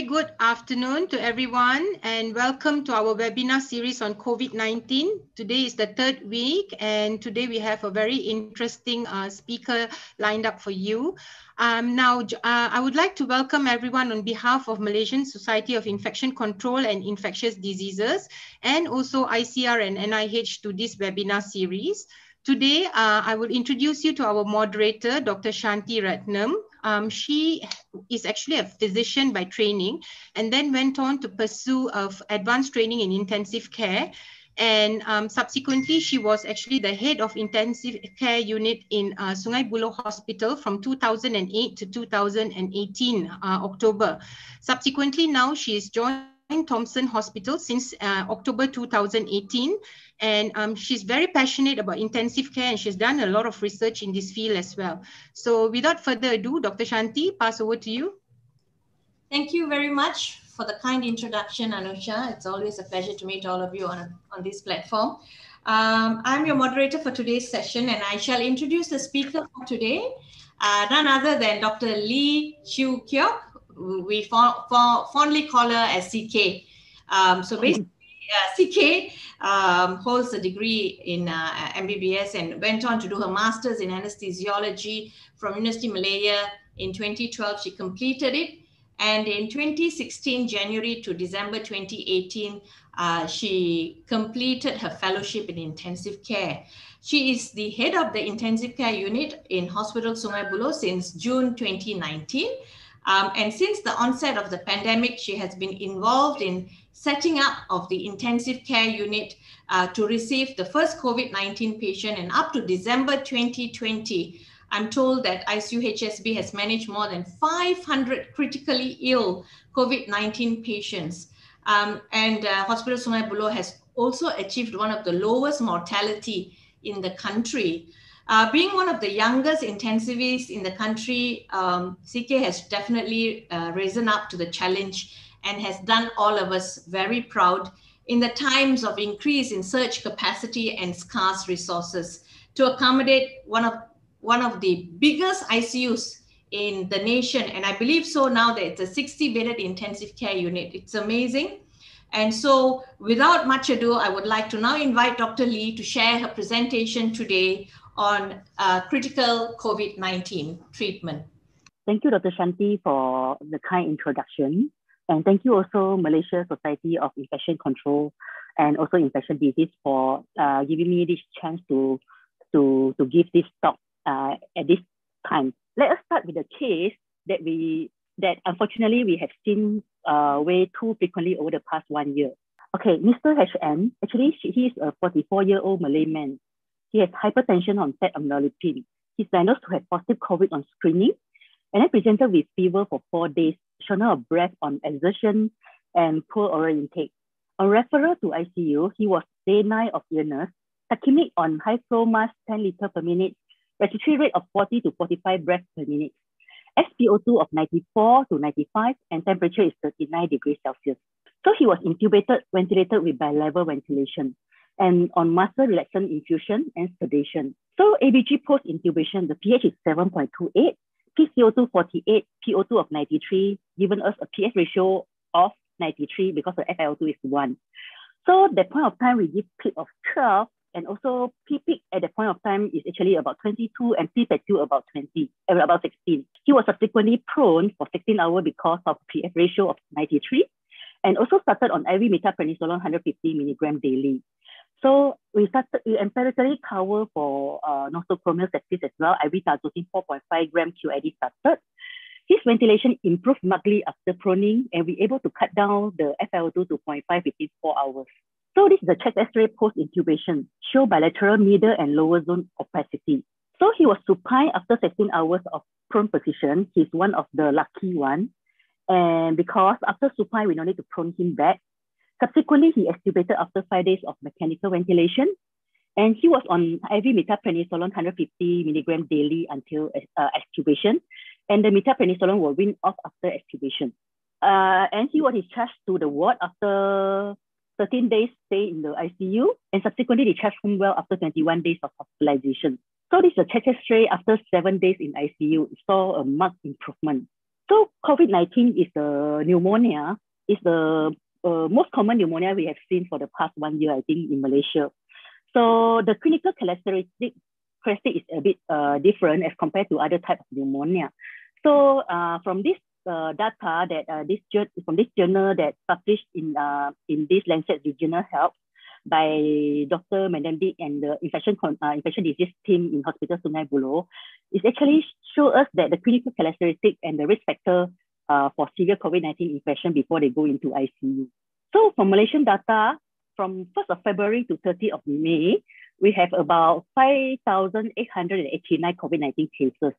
very good afternoon to everyone and welcome to our webinar series on COVID-19. Today is the third week and today we have a very interesting uh, speaker lined up for you. Um, now, uh, I would like to welcome everyone on behalf of Malaysian Society of Infection Control and Infectious Diseases and also ICR and NIH to this webinar series. Today, uh, I will introduce you to our moderator, Dr. Shanti Ratnam. Um, she is actually a physician by training and then went on to pursue of advanced training in intensive care. And um, subsequently, she was actually the head of intensive care unit in uh, Sungai Buloh Hospital from 2008 to 2018, uh, October. Subsequently, now she is joined Thomson Hospital since uh, October 2018 and um, she's very passionate about intensive care and she's done a lot of research in this field as well. So without further ado, Dr. Shanti, pass over to you. Thank you very much for the kind introduction, Anusha. It's always a pleasure to meet all of you on, on this platform. Um, I'm your moderator for today's session and I shall introduce the speaker for today, uh, none other than Dr. Lee Chew Keok. We fondly call her as CK. Um, so basically, CK um, holds a degree in uh, MBBS and went on to do her master's in anesthesiology from University of Malaya. In 2012, she completed it. And in 2016, January to December 2018, uh, she completed her fellowship in intensive care. She is the head of the intensive care unit in Hospital Sungai Buloh since June 2019. Um, and since the onset of the pandemic, she has been involved in setting up of the intensive care unit uh, to receive the first COVID-19 patient. And up to December 2020, I'm told that ICU has managed more than 500 critically ill COVID-19 patients. Um, and uh, Hospital Sungai Buloh has also achieved one of the lowest mortality in the country. Uh, being one of the youngest intensivists in the country, um, CK has definitely uh, risen up to the challenge and has done all of us very proud in the times of increase in surge capacity and scarce resources to accommodate one of one of the biggest ICUs in the nation. And I believe so now that it's a 60 bedded intensive care unit. It's amazing. And so without much ado, I would like to now invite Dr. Lee to share her presentation today on uh, critical COVID-19 treatment. Thank you, Dr. Shanti, for the kind introduction. And thank you also Malaysia Society of Infection Control and also Infection Disease for uh, giving me this chance to, to, to give this talk uh, at this time. Let us start with the case that we that unfortunately we have seen uh, way too frequently over the past one year. Okay, Mr. HN, actually he is a 44-year-old Malay man. He has hypertension on fat amlodipine. He's diagnosed to have positive COVID on screening and then presented with fever for four days shortness of breath on exertion, and poor oral intake. On referral to ICU, he was day nine of illness, tachymic on high flow mass 10 liter per minute, respiratory rate of 40 to 45 breaths per minute, SpO2 of 94 to 95, and temperature is 39 degrees Celsius. So he was intubated, ventilated with bilevel ventilation, and on muscle relaxant infusion and sedation. So ABG post intubation, the pH is 7.28, PCO2 48, PO2 of 93, given us a PF ratio of 93 because the FiO2 is 1. So the point of time, we give PEEP of 12, and also P peak at the point of time is actually about 22, and P peak about 20, uh, about 16. He was subsequently prone for 16 hours because of PF ratio of 93, and also started on IV methylprednisolone 150 milligram daily. So we started, we empirically cover for uh, nosocomial sepsis as well. IV Tazocin 4.5 gram QID started. His ventilation improved markedly after proning, and we able to cut down the FiO2 to 0.5 within four hours. So this is the chest X-ray post-intubation, show bilateral middle and lower zone opacity. So he was supine after 16 hours of prone position. He's one of the lucky one. And because after supine, we don't need to prone him back, Subsequently, he extubated after five days of mechanical ventilation, and he was on IV methylprednisolone 150 milligram daily until uh, extubation, and the methylprednisolone will wean off after extubation. Uh, and he was discharged to the ward after 13 days stay in the ICU, and subsequently discharged home well after 21 days of hospitalization. So this is a chest X-ray after seven days in ICU. It saw a marked improvement. So COVID-19 is the pneumonia, is the uh, most common pneumonia we have seen for the past one year, I think, in Malaysia. So the clinical characteristic, characteristic is a bit uh, different as compared to other types of pneumonia. So uh, from this uh, data that uh, this from this journal that published in uh, in this Lancet Regional Health by Dr. Mendendik and the infection uh, infection disease team in Hospital Sungai Buloh, is actually show us that the clinical characteristic and the risk factor uh, for severe COVID-19 infection before they go into ICU. So for Malaysian data, from 1st of February to 30th of May, we have about 5,889 COVID-19 cases.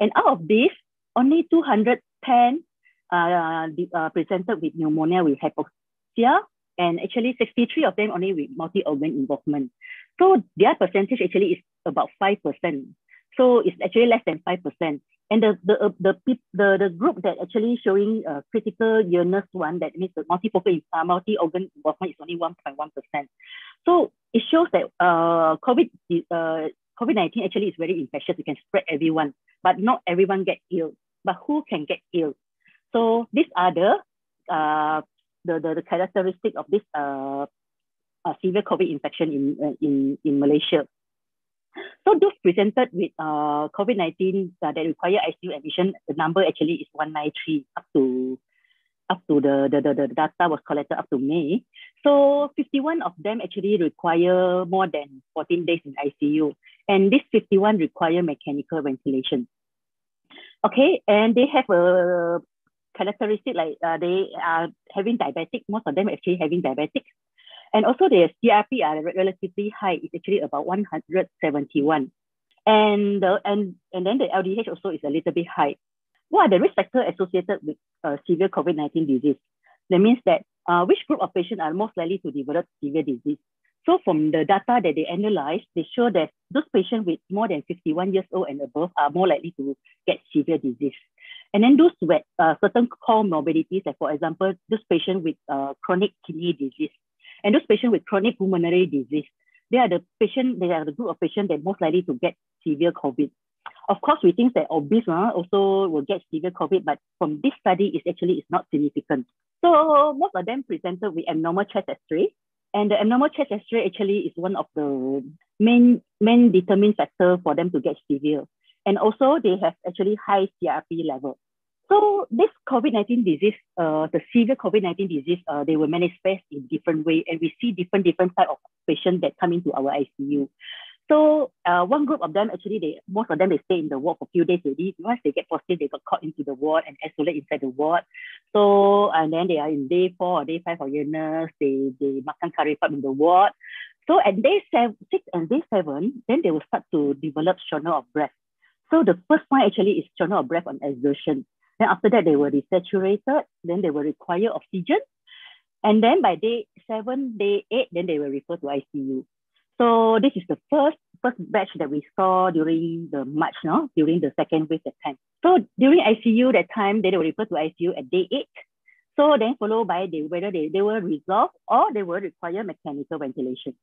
And out of this, only 210 uh, uh, presented with pneumonia with hypoxia, and actually 63 of them only with multi-organ involvement. So their percentage actually is about 5%. So it's actually less than 5%. And the the uh, the the, the group that actually showing uh, critical illness one that means the multifocal uh, multi organ involvement is only 1.1 percent. So it shows that uh, COVID uh, COVID nineteen actually is very infectious. It can spread everyone, but not everyone get ill. But who can get ill? So these are the uh, the, the, the characteristic of this uh, uh, severe COVID infection in uh, in in Malaysia. So those presented with uh, COVID-19 uh, that require ICU admission, the number actually is 193 up to up to the, the, the, the data was collected up to May. So 51 of them actually require more than 14 days in ICU. And this 51 require mechanical ventilation. Okay, and they have a characteristic like uh, they are having diabetic, most of them actually having diabetic. And also their CRP are relatively high. It's actually about 171. And, the, and, and then the LDH also is a little bit high. What are the risk factors associated with uh, severe COVID-19 disease? That means that uh, which group of patients are most likely to develop severe disease? So from the data that they analyzed, they show that those patients with more than 51 years old and above are more likely to get severe disease. And then those with uh, certain comorbidities, like for example, those patients with uh, chronic kidney disease, and those patients with chronic pulmonary disease, they are the patient, they are the group of patients that most likely to get severe COVID. Of course, we think that obese uh, also will get severe COVID, but from this study, it's actually is not significant. So most of them presented with abnormal chest X-ray, and the abnormal chest X-ray actually is one of the main main determining factor for them to get severe. And also they have actually high CRP level. So this COVID-19 disease, uh, the severe COVID-19 disease, uh, they will manifest in different way, and we see different different type of patients that come into our ICU. So uh, one group of them actually, they most of them they stay in the ward for a few days already. Once they get positive, they got caught into the ward and isolate inside the ward. So and then they are in day four or day five of illness. They they makan curry kari in the ward. So at day seven, six and day seven, then they will start to develop shortness of breath. So the first one actually is shortness of breath on exertion. Then after that, they were desaturated. Then they will require oxygen. And then by day seven, day eight, then they will refer to ICU. So this is the first first batch that we saw during the March, no? during the second wave that time. So during ICU that time, they will refer to ICU at day eight. So then followed by they, whether they, they will resolve or they will require mechanical ventilation.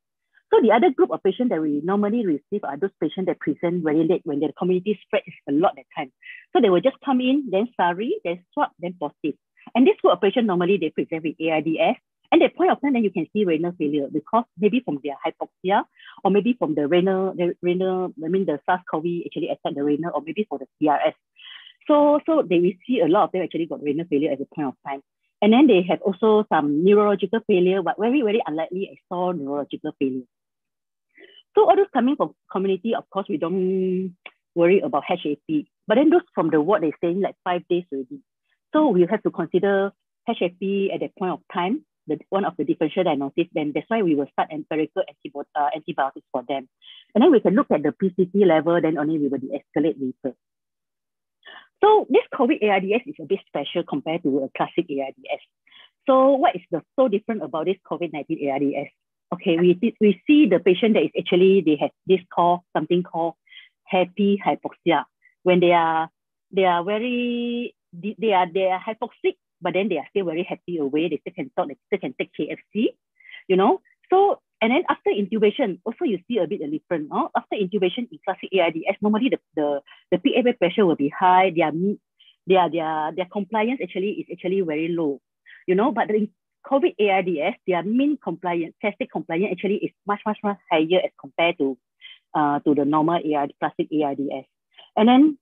So the other group of patients that we normally receive are those patients that present very late when their community spread is a lot that time. So they will just come in, then SARI, then swab, then positive. And this group of patients normally they present with ARDS. And at point of time, then you can see renal failure because maybe from their hypoxia or maybe from the renal, the renal, I mean the SARS-CoV actually attacked the renal or maybe for the CRS. So, so they will see a lot of them actually got renal failure at the point of time. And then they have also some neurological failure, but very, very unlikely I saw neurological failure. So all those coming from community, of course, we don't worry about HAP. But then those from the ward, they're staying like five days already. So we have to consider HAP at that point of time, the, one of the differential diagnosis. Then that's why we will start empirical antibiotics, uh, antibiotics for them. And then we can look at the PCT level, then only we will de-escalate later. So this COVID ARDS is a bit special compared to a classic ARDS. So what is the so different about this COVID-19 ARDS? Okay, we did, we see the patient that is actually they have this call something called happy hypoxia when they are they are very they are they are hypoxic, but then they are still very happy away. They still can talk, they still can take KFC, you know. So and then after intubation, also you see a bit of different. No? After intubation in classic ARDS, normally the, the, the PA pressure will be high, their their their their compliance actually is actually very low, you know. But in COVID ARDS, their mean compliance, testing compliance actually is much much much higher as compared to uh, to the normal ARD, classic ARDS. And then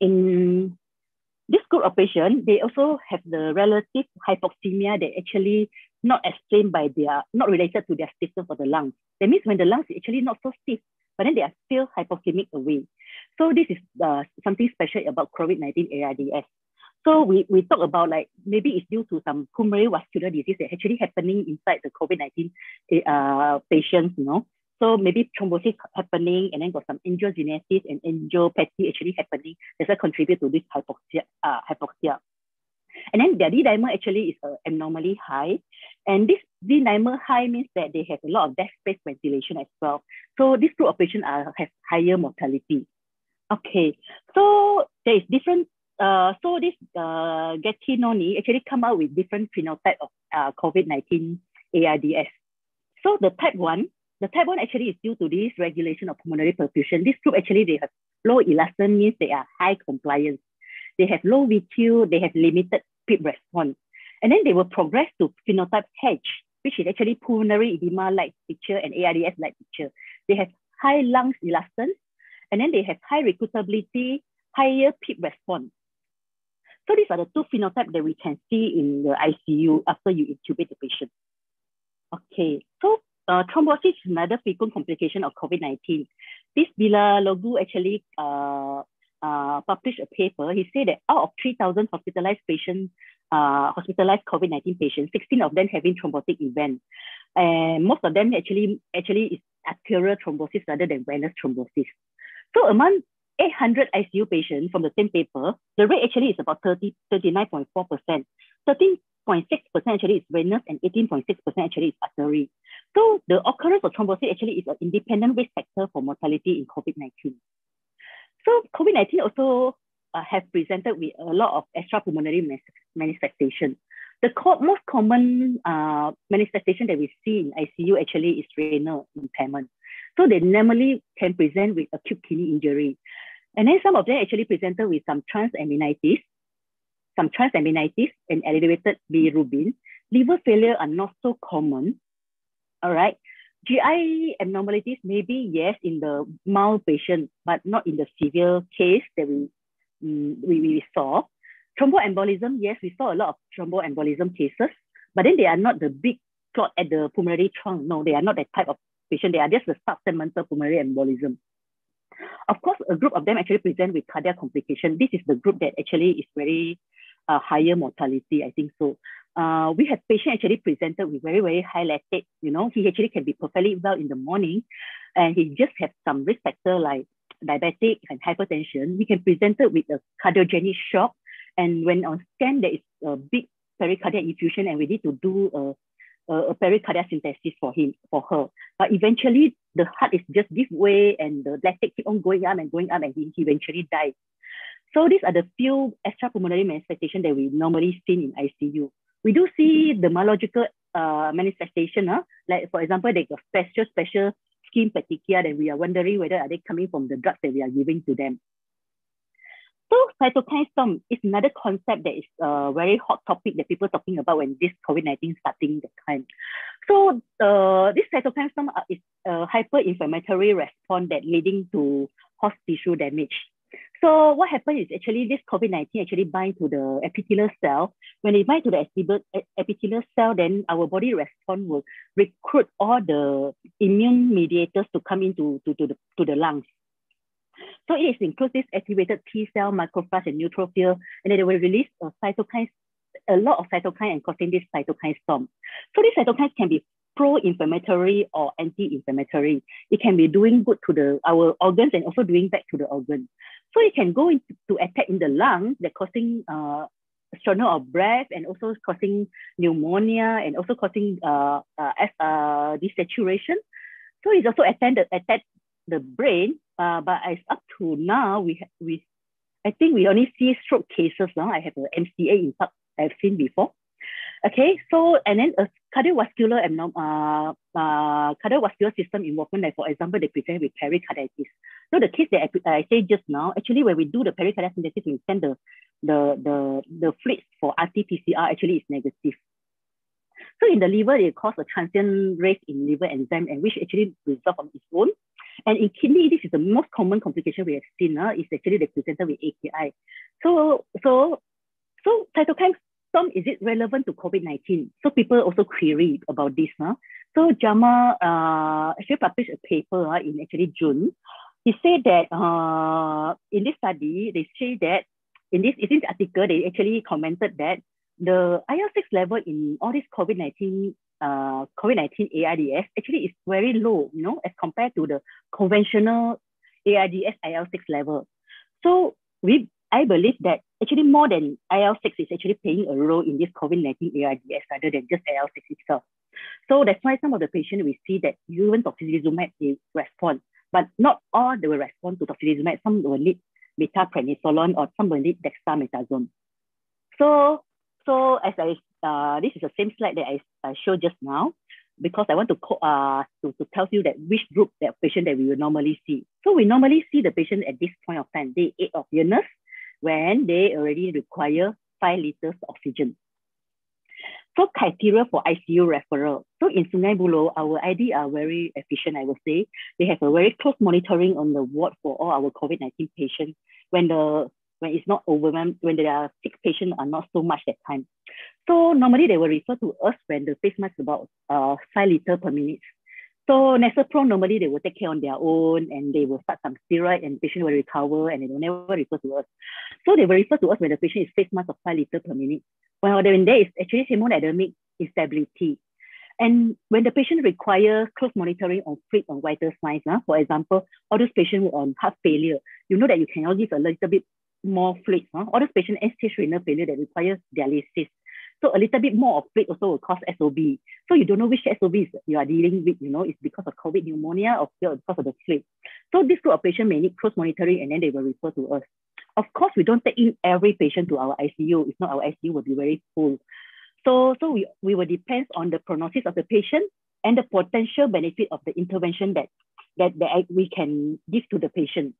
in this group of patients, they also have the relative hypoxemia that actually not explained by their, not related to their stiffness of the lungs. That means when the lungs is actually not so stiff, but then they are still hypoxemic away. So this is uh, something special about COVID-19 ARDS. So we, we talk about like maybe it's due to some pulmonary vascular disease that actually happening inside the COVID-19 uh, patients, you know. So maybe thrombosis happening and then got some angiogenesis and angiopathy actually happening. Does that contribute to this hypoxia? Uh, hypoxia. And then their D-dimer actually is uh, abnormally high. And this D-dimer high means that they have a lot of desk space ventilation as well. So this group of patients are, have higher mortality. Okay, so there is different, uh, so this uh, Gattinoni actually come out with different phenotype of uh, COVID-19 ARDS. So the type 1, the type 1 actually is due to this regulation of pulmonary perfusion. This group actually, they have low elastin means they are high compliance. They have low VQ, they have limited PEEP response. And then they will progress to phenotype H, which is actually pulmonary edema-like picture and ARDS-like picture. They have high lungs elastin, and then they have high recruitability, higher PEEP response. So these are the two phenotypes that we can see in the ICU after you intubate the patient. Okay, so uh, thrombosis is another frequent complication of COVID-19. This Bilaloglu actually uh, uh, published a paper. He said that out of 3,000 hospitalized patients, uh, hospitalized COVID-19 patients, 16 of them having thrombotic event. And most of them actually, actually is arterial thrombosis rather than venous thrombosis. So among 800 ICU patients from the same paper, the rate actually is about 30, 39.4%. 13.6% actually is venous and 18.6% actually is artery. So the occurrence of thrombosis actually is an independent risk factor for mortality in COVID-19. So COVID-19 also uh, have presented with a lot of extrapulmonary manifestation. The co most common uh, manifestation that we see in ICU actually is renal impairment. So they normally can present with acute kidney injury. And then some of them actually presented with some transaminitis, some transaminitis and elevated bilirubin. Liver failure are not so common. All right. GI abnormalities, maybe yes, in the mild patient, but not in the severe case that we, um, we, we saw. Thromboembolism, yes, we saw a lot of thromboembolism cases, but then they are not the big clot at the pulmonary trunk. No, they are not that type of patient. They are just the subsegmental pulmonary embolism. Of course, a group of them actually present with cardiac complication. This is the group that actually is very uh, higher mortality, I think so uh, we have patient actually presented with very, very high lactate. You know, he actually can be perfectly well in the morning and he just have some risk factor like diabetic and hypertension. We can present it with a cardiogenic shock. And when on scan, there is a big pericardial effusion and we need to do a, a, a pericardiocentesis for him, for her. But eventually the heart is just this way and the lactate keep on going up and going up and he, he eventually dies. So these are the few extrapulmonary manifestations that we normally see in ICU we do see the myological uh, manifestation. Huh? Like, for example, they got special, special skin petechia that we are wondering whether are they coming from the drugs that we are giving to them. So cytokine is another concept that is a very hot topic that people are talking about when this COVID-19 starting the time. So uh, this cytokine storm is a hyperinflammatory response that leading to host tissue damage. So what happens is actually this COVID-19 actually bind to the epithelial cell. When it bind to the epithelial cell, then our body response will recruit all the immune mediators to come into to, to, the, to the lungs. So it includes this activated T cell, macrophage, and neutrophil, and then they will release a cytokine, a lot of cytokine and causing this cytokine storm. So these cytokines can be pro-inflammatory or anti-inflammatory. It can be doing good to the our organs and also doing bad to the organ. So it can go into to attack in the lungs that causing uh, shortness of breath and also causing pneumonia and also causing uh, uh, uh, desaturation. So it's also the, attack the brain. Uh, but as up to now, we we I think we only see stroke cases now. I have an MCA impact I've seen before. Okay, so and then a cardiovascular abnorm, uh, uh, cardiovascular system involvement, like for example, they present with pericarditis. So the case that I, I say just now, actually when we do the pericardiocentesis, we send the the, the, the fluids for RT-PCR actually is negative. So in the liver, it causes a transient raise in liver enzyme and which actually resolve on its own. And in kidney, this is the most common complication we have seen. Uh, is actually represented with AKI. So, so, so cytokine storm, is it relevant to COVID-19? So people also query about this. Huh? So JAMA uh, actually published a paper uh, in actually June. He said that uh, in this study, they say that in this, in this article, they actually commented that the IL-6 level in all these COVID-19 uh, COVID-19 ARDS actually is very low, you know, as compared to the conventional ARDS IL-6 level. So we, I believe that actually more than IL-6 is actually playing a role in this COVID-19 ARDS rather than just IL-6 itself. So that's why some of the patients we see that even tocilizumab they respond, but not all they will respond to tocilizumab. Some will need beta-prednisolone or some will need dexamethasone. So so as I, uh, this is the same slide that I, I showed just now, because I want to, uh, to, to tell you that which group that patient that we will normally see. So we normally see the patient at this point of time, day eight of illness, when they already require five liters of oxygen. So criteria for ICU referral. So in Sungai Buloh, our ID are very efficient, I would say. They have a very close monitoring on the ward for all our COVID-19 patients. When the when it's not overwhelmed, when there are sick patients are not so much that time. So normally they will refer to us when the face mask is about uh, five liter per minute. So nasal prong, normally they will take care on their own and they will start some steroid and patient will recover and they will never refer to us. So they will refer to us when the patient is face mask of five liter per minute. Well, when there is actually hemodynamic instability. And when the patient requires close monitoring on fluid on vital signs, uh, for example, all those patients on heart failure, you know that you can cannot give a little bit more fluid. Huh? All those patients end-stage renal failure that requires dialysis. So a little bit more of fluid also will cause SOB. So you don't know which SOB you are dealing with, you know, it's because of COVID pneumonia or because of the fluid. So this group of patients may need close monitoring and then they will refer to us. Of course, we don't take in every patient to our ICU. If not, our ICU will be very full. So, so we, we will depend on the prognosis of the patient and the potential benefit of the intervention that, that, that we can give to the patient.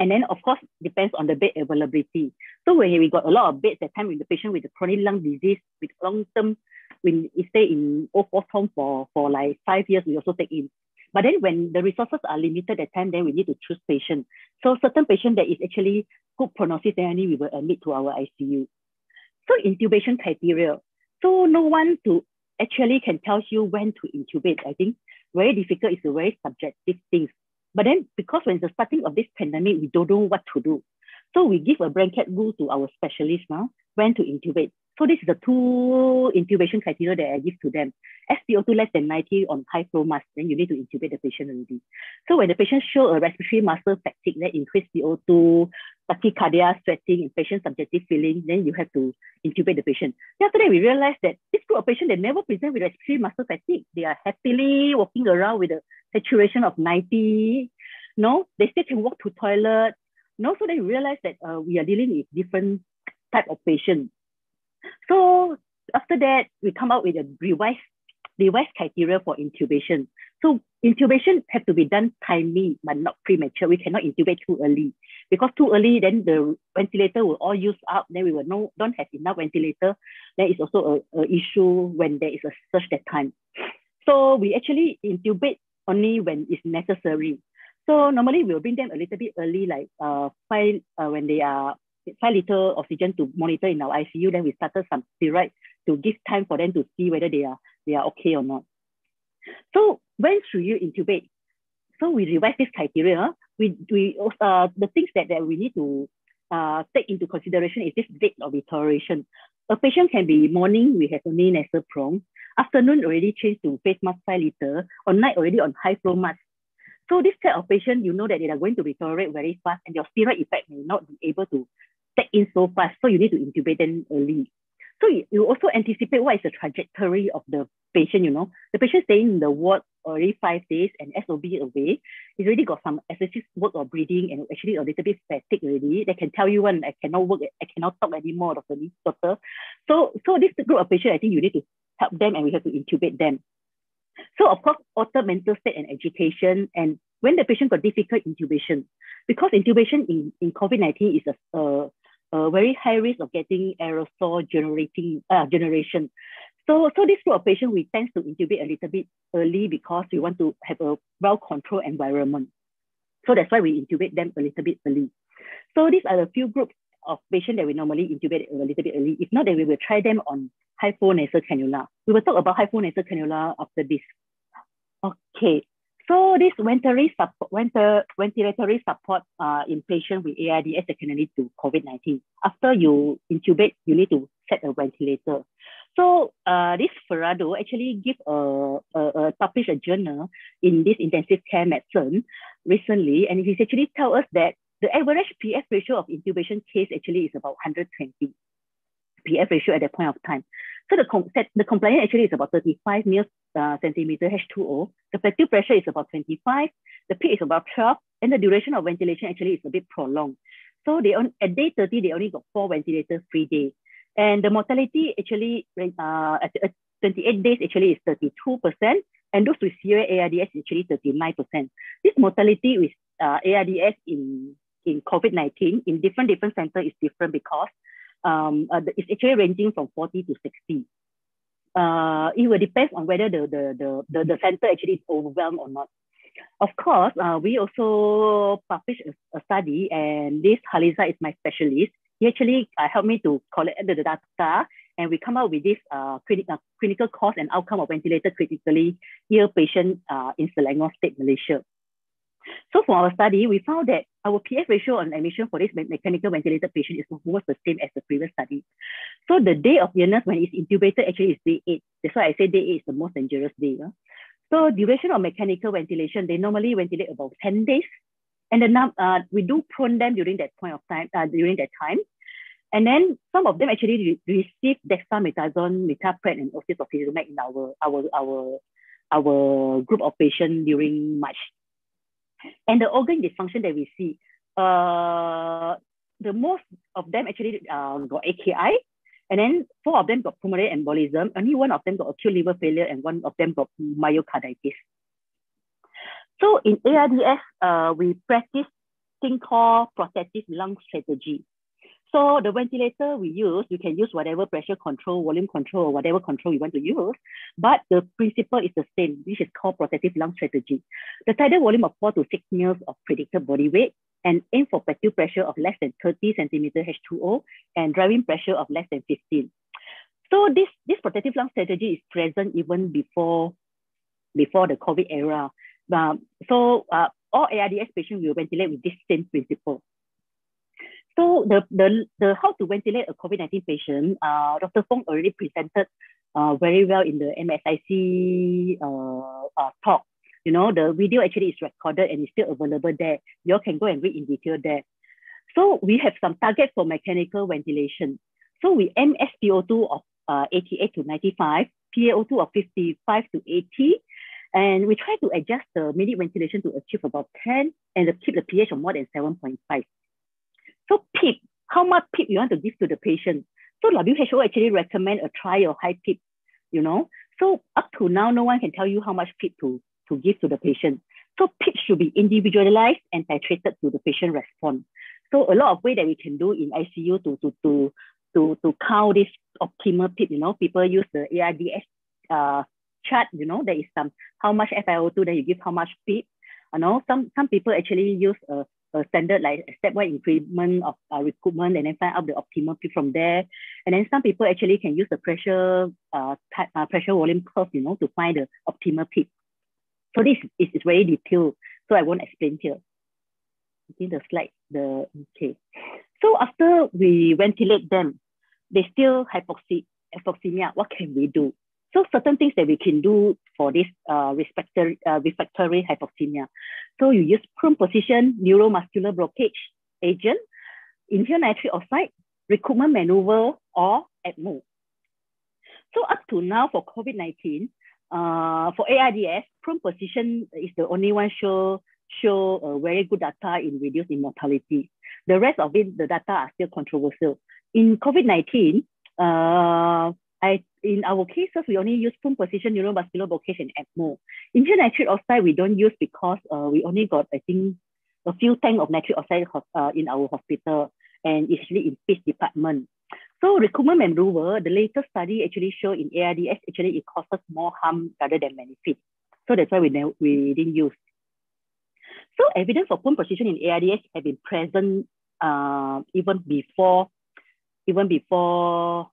And then, of course, depends on the bed availability. So when we got a lot of beds that time with the patient with the chronic lung disease, with long-term, when stay in O4 home for, for like five years, we also take in. But then when the resources are limited at time, then we need to choose patient. So certain patient that is actually good prognosis, then we will admit to our ICU. So intubation criteria. So no one to actually can tell you when to intubate. I think very difficult. It's a very subjective thing. But then because when the starting of this pandemic, we don't know what to do. So we give a blanket rule to our specialists now when to intubate. So this is the two intubation criteria that I give to them. SpO2 less than 90 on high flow mask, then you need to intubate the patient already. So when the patient show a respiratory muscle fatigue, that increase CO2, tachycardia, sweating, and patient subjective feeling, then you have to intubate the patient. Then after that, we realized that this group of patients, they never present with respiratory muscle fatigue. They are happily walking around with a saturation of 90. No, they still can walk to toilet. No, so they realize that uh, we are dealing with different type of patient. So after that, we come out with a revised, revised criteria for intubation. So intubation have to be done timely, but not premature. We cannot intubate too early because too early, then the ventilator will all use up. Then we will no, don't have enough ventilator. Then it's also a, a issue when there is a surge that time. So we actually intubate only when it's necessary. So normally we'll bring them a little bit early, like uh, five uh, when they are five liter oxygen to monitor in our ICU. Then we started some steroid to give time for them to see whether they are they are okay or not. So when should you intubate? So we revise this criteria. We we uh, the things that, that we need to uh, take into consideration is this date of deterioration. A patient can be morning, we have only nasal prong. Afternoon already changed to face mask 5 liter, or night already on high flow mask. So this type of patient, you know that they are going to deteriorate very fast and your steroid effect may not be able to take in so fast. So you need to intubate them early. So you also anticipate what is the trajectory of the patient, you know. The patient staying in the ward already five days and SOB away, he's already got some excessive work or breathing and actually a little bit fatigue already. They can tell you when I cannot work, I cannot talk anymore. Lee, doctor. So, so this group of patients, I think you need to help them and we have to intubate them. So of course, alter mental state and education and when the patient got difficult intubation, because intubation in, in COVID-19 is a, a, a very high risk of getting aerosol generating uh, generation. So, so this group of patients, we tend to intubate a little bit early because we want to have a well-controlled environment. So that's why we intubate them a little bit early. So these are the few groups of patients that we normally intubate a little bit early. If not, then we will try them on high flow nasal cannula. We will talk about high flow nasal cannula after this. Okay, so this ventilatory support, ventil, ventilatory support uh, in patients with ARDS lead to COVID-19. After you intubate, you need to set a ventilator. So uh, this Ferrando actually give a, a, a published a journal in this intensive care medicine recently, and he actually tell us that the average PF ratio of intubation case actually is about 120 PF ratio at that point of time. So the, com the compliance actually is about 35 mils uh, centimeter H2O. The effective pressure is about 25. The P is about 12. And the duration of ventilation actually is a bit prolonged. So they on, at day 30, they only got four ventilators free days. And the mortality actually uh, at, at 28 days actually is 32%. And those with severe ARDS is actually 39%. This mortality with uh, ARDS in, in COVID-19 in different different centers is different because um, uh, it's actually ranging from 40 to 60. Uh, it will depend on whether the, the, the, the, the center actually is overwhelmed or not. Of course, uh, we also published a, a, study, and this Haliza is my specialist. He actually uh, helped me to collect the data, and we come up with this uh, clinic, uh, clinical cost and outcome of ventilated critically ill patient uh, in Selangor State, Malaysia. So for our study, we found that our PF ratio on admission for this mechanical ventilated patient is almost the same as the previous study. So the day of illness when it's intubated actually is day eight. That's why I say day eight is the most dangerous day. Yeah? So duration of mechanical ventilation, they normally ventilate about 10 days. And the uh, we do prone them during that point of time, uh, during that time. And then some of them actually re receive dexamethasone, metoprolol, and octreotocilizumab in our, our, our, our group of patients during March and the organ dysfunction that we see, uh, the most of them actually uh, got AKI, and then four of them got pulmonary embolism. Only one of them got acute liver failure, and one of them got myocarditis. So in ARDS, uh, we practice thing called protective lung strategy. So the ventilator we use, you can use whatever pressure control, volume control, whatever control you want to use, but the principle is the same, which is called protective lung strategy. The tidal volume of four to six mils of predicted body weight and aim for effective pressure of less than 30 centimeter H2O and driving pressure of less than 15. So this, this protective lung strategy is present even before, before the COVID era. Um, so uh, all ARDS patients will ventilate with this same principle. So the, the, the how to ventilate a COVID-19 patient, uh, Dr. Fong already presented uh, very well in the MSIC uh, uh, talk. You know, the video actually is recorded and is still available there. You all can go and read in detail there. So we have some targets for mechanical ventilation. So we aim SpO2 of uh, 88 to 95, PaO2 of 55 to 80, and we try to adjust the minute ventilation to achieve about 10 and keep the pH of more than 7.5. So PEEP, how much PEEP you want to give to the patient? So WHO actually recommend a trial high PEEP, you know. So up to now, no one can tell you how much PEEP to, to give to the patient. So PEEP should be individualized and titrated to the patient response. So a lot of way that we can do in ICU to, to, to, to, to count this optimal PEEP, you know, people use the ARDS uh, chart, you know, there is some, how much FiO2, that you give how much PEEP. You know, some, some people actually use a a standard like stepwise increment of uh, recruitment and then find out the optimal PEEP from there. And then some people actually can use the pressure uh, type, uh, pressure volume curve, you know, to find the optimal PEEP. So this is, is very detailed, so I won't explain here. Okay, the slide, the, okay. So after we ventilate them, they still hypoxemia, what can we do? So certain things that we can do for this uh, refractory, uh, refractory hypoxemia. So you use prone position, neuromuscular blockage agent, inhaled nitric oxide, recruitment maneuver, or ECMO. So up to now for COVID-19, uh, for ARDS, prone position is the only one show show a very good data in reduced mortality. The rest of it, the data are still controversial. In COVID-19, uh, I in our cases, we only use prone position neuromuscular blockage and ECMO. Inhaled nitric oxide, we don't use because uh, we only got, I think, a few tank of nitric oxide uh, in our hospital. and actually in peace department. So recruitment maneuver, the latest study actually show in ARDS, actually it causes more harm rather than benefit. So that's why we, we didn't use. So evidence for prone position in ARDS have been present uh, even before, even before,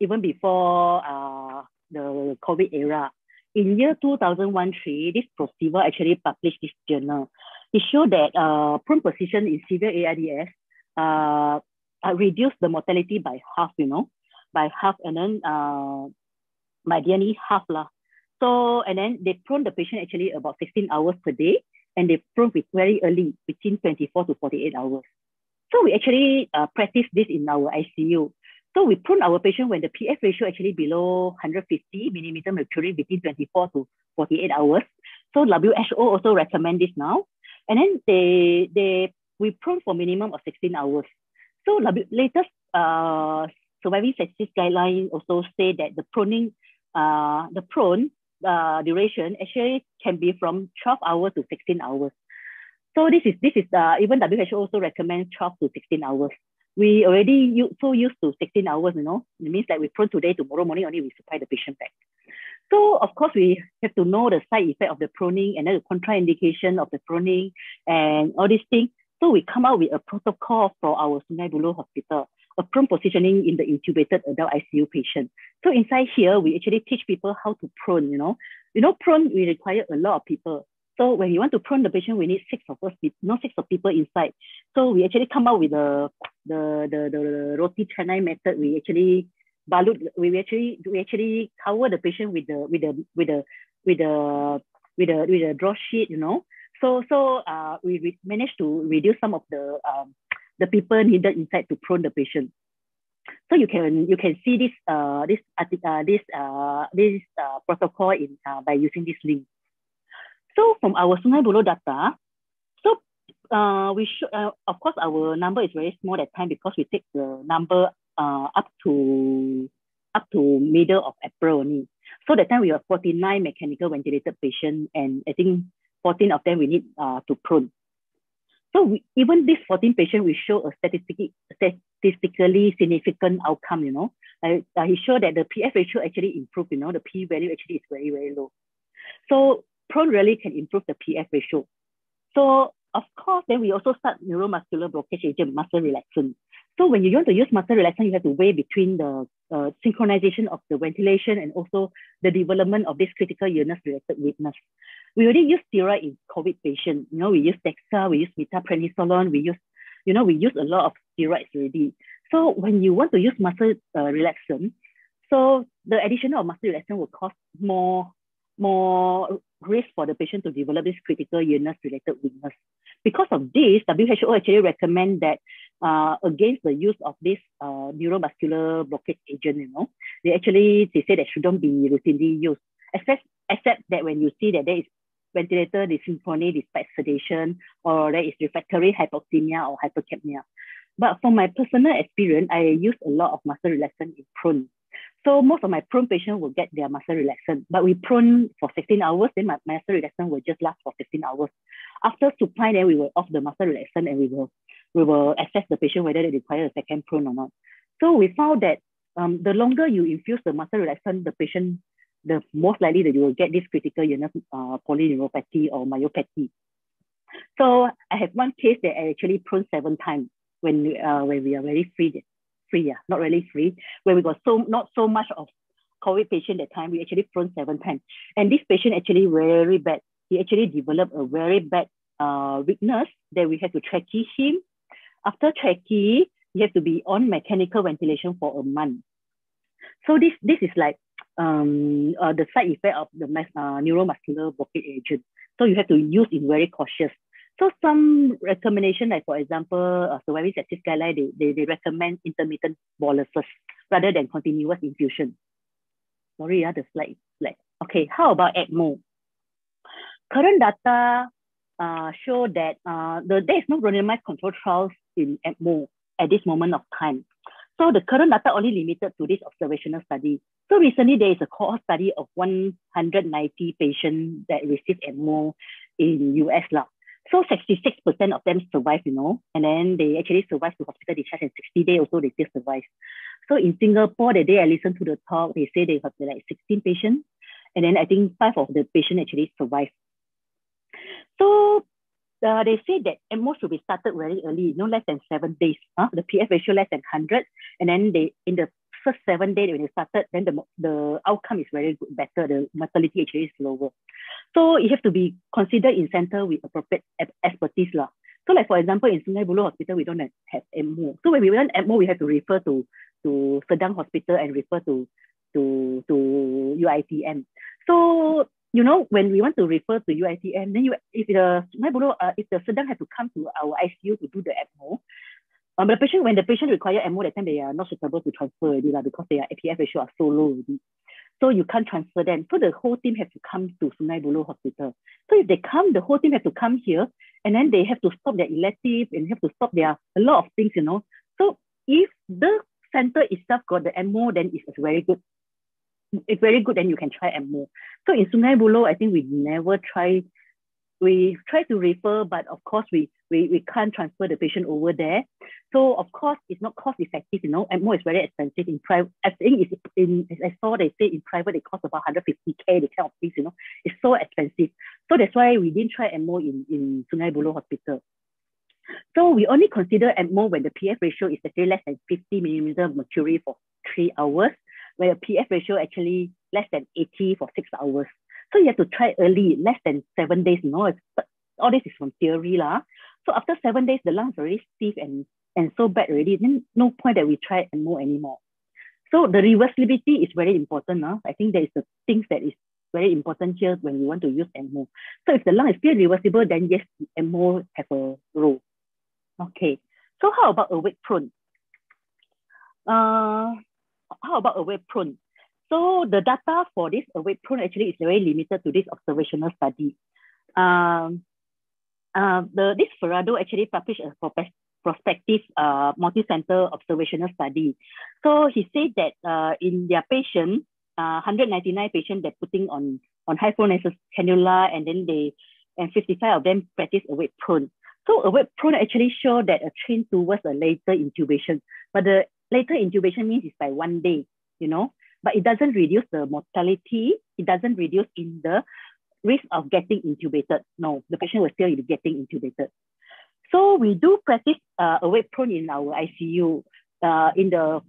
even before uh, the COVID era. In year 2001-3, this PROSEVA actually published this journal. It showed that uh, prone position in severe ARDS uh, uh, reduced the mortality by half, you know, by half, and then uh, by nearly half lah. So, and then they prone the patient actually about 16 hours per day, and they prone it very early, between 24 to 48 hours. So we actually uh, practice this in our ICU. So we prune our patient when the PF ratio actually below 150 millimeter mercury between 24 to 48 hours. So WHO also recommend this now. And then they, they we prone for minimum of 16 hours. So latest uh, surviving sepsis guideline also say that the proning, uh, the prone uh, duration actually can be from 12 hours to 16 hours. So this is this is uh, even WHO also recommends 12 to 16 hours. We already so used to 16 hours, you know. It means like we prone today, tomorrow morning only we supply the patient back. So of course we have to know the side effect of the proning and then the contraindication of the proning and all these things. So we come out with a protocol for our Sungai Buloh Hospital, a prone positioning in the intubated adult ICU patient. So inside here, we actually teach people how to prone, you know. You know, prone, we require a lot of people. So when you want to prone the patient, we need six of us, not six of people inside. So we actually come out with the the the, roti canai method. We actually balut, we actually we actually cover the patient with the with the with the with the with the with a draw sheet, you know. So so uh, we, we managed to reduce some of the um, the people needed inside to prone the patient. So you can you can see this uh, this uh, this uh, this uh, protocol in uh, by using this link. So from our Sungai Buloh data, uh, we should uh, of course our number is very small that time because we take the number uh, up to up to middle of April only. So that time we have 49 mechanical ventilated patients and I think 14 of them we need uh, to prune. So we, even this 14 patient, we show a statistically, statistically significant outcome, you know. Uh, uh, he showed that the PF ratio actually improved, you know, the P value actually is very, very low. So prone really can improve the PF ratio. So of course, then we also start neuromuscular blockage agent, muscle relaxant. So when you want to use muscle relaxant, you have to weigh between the uh, synchronization of the ventilation and also the development of this critical illness related weakness. We already use steroid in COVID patients. You know, we use Dexa, we use methylprednisolone, we use, you know, we use a lot of steroids already. So when you want to use muscle uh, relaxant, so the addition of muscle relaxant will cause more, more risk for the patient to develop this critical illness related weakness. Because of this, WHO actually recommend that uh, against the use of this uh, neuromuscular blockage agent, you know, they actually, they say that shouldn't be routinely used, except, except that when you see that there is ventilator dyssynchrony despite sedation, or there is refractory hypoxemia or hypercapnia. But from my personal experience, I use a lot of muscle relaxant in prone. So most of my prone patients will get their muscle relaxant, but we prone for 16 hours, then my muscle relaxant will just last for 15 hours. After supply, then we will off the muscle relaxant and we will we will assess the patient whether they require a second prone or not. So we found that um, the longer you infuse the muscle relaxant, the patient, the most likely that you will get this critical illness, uh, polyneuropathy or myopathy. So I have one case that I actually prone seven times when uh, when we are very free, free, yeah, not really free, when we got so not so much of COVID patient that time, we actually prone seven times. And this patient actually very bad. He actually developed a very bad uh, weakness that we had to trachea him after trachea, he have to be on mechanical ventilation for a month. So this, this is like um, uh, the side effect of the uh, neuromuscular blockade agent. So you have to use it very cautious. So some recommendation, like for example, uh, surviving sepsis guideline, they, they, they recommend intermittent boluses rather than continuous infusion. Sorry, yeah, the slide. Like, okay, how about ECMO? Current data uh, show that uh, the, there is no randomized control trials in ECMO at this moment of time. So the current data only limited to this observational study. So recently there is a cohort study of 190 patients that received ECMO in US. Lah. So 66% of them survive, you know, and then they actually survive to hospital discharge and 60 days also they still survive. So in Singapore, the day I listened to the talk, they say they have like 16 patients. And then I think five of the patients actually survive. So uh, they say that ECMO should be started very early, no less than seven days. Huh? The PF ratio less than 100. And then they in the first seven days when they started, then the, the outcome is very good, better. The mortality actually is lower. So you have to be considered in center with appropriate expertise. Lah. So like for example, in Sungai Buloh Hospital, we don't have ECMO. So when we want ECMO, we have to refer to, to Selayang Hospital and refer to, to, to UITM. So you know, when we want to refer to UITM, then you, if the Sungai Buloh, uh, if the Selayang have to come to our ICU to do the ECMO, um, the patient, when the patient require ECMO, that time they are not suitable to transfer already lah, because their APF ratio are so low already. So you can't transfer them. So the whole team have to come to Sungai Buloh Hospital. So if they come, the whole team have to come here, and then they have to stop their elective and have to stop their a lot of things, you know. So if the center itself got the ECMO, then it's very good. It's very good, then you can try ECMO. So in Sungai Buloh, I think we never try we try to refer, but of course we, we, we can't transfer the patient over there. So of course it's not cost effective, you know, ECMO is very expensive in private. I think it's in, as I saw they say in private, it costs about 150K, the kind of things, you know, it's so expensive. So that's why we didn't try ECMO in, in Sungai Buloh Hospital. So we only consider ECMO when the PF ratio is actually less than 50 millimeter mercury for three hours, where the PF ratio actually less than 80 for six hours. So you have to try early, less than seven days. You know, all this is from theory lah. So after seven days, the lungs already stiff and, and so bad already. Then no point that we try ECMO anymore. So the reversibility is very important. Huh? I think that is the things that is very important here when you want to use ECMO. So if the lung is still reversible, then yes, ECMO have a role. Okay. So how about awake prone? Uh, how about awake prone? So the data for this awake prone actually is very limited to this observational study. Um, uh, the, this Ferrando actually published a prospective uh, multi-center observational study. So he said that uh, in their patient, uh, 199 patients they're putting on, on high flow nasal cannula and then they, and 55 of them practice awake prone. So awake prone actually show that a trend towards a later intubation, but the later intubation means it's by one day, you know but it doesn't reduce the mortality. It doesn't reduce in the risk of getting intubated. No, the patient will still be getting intubated. So we do practice uh, awake prone in our ICU. Uh, in the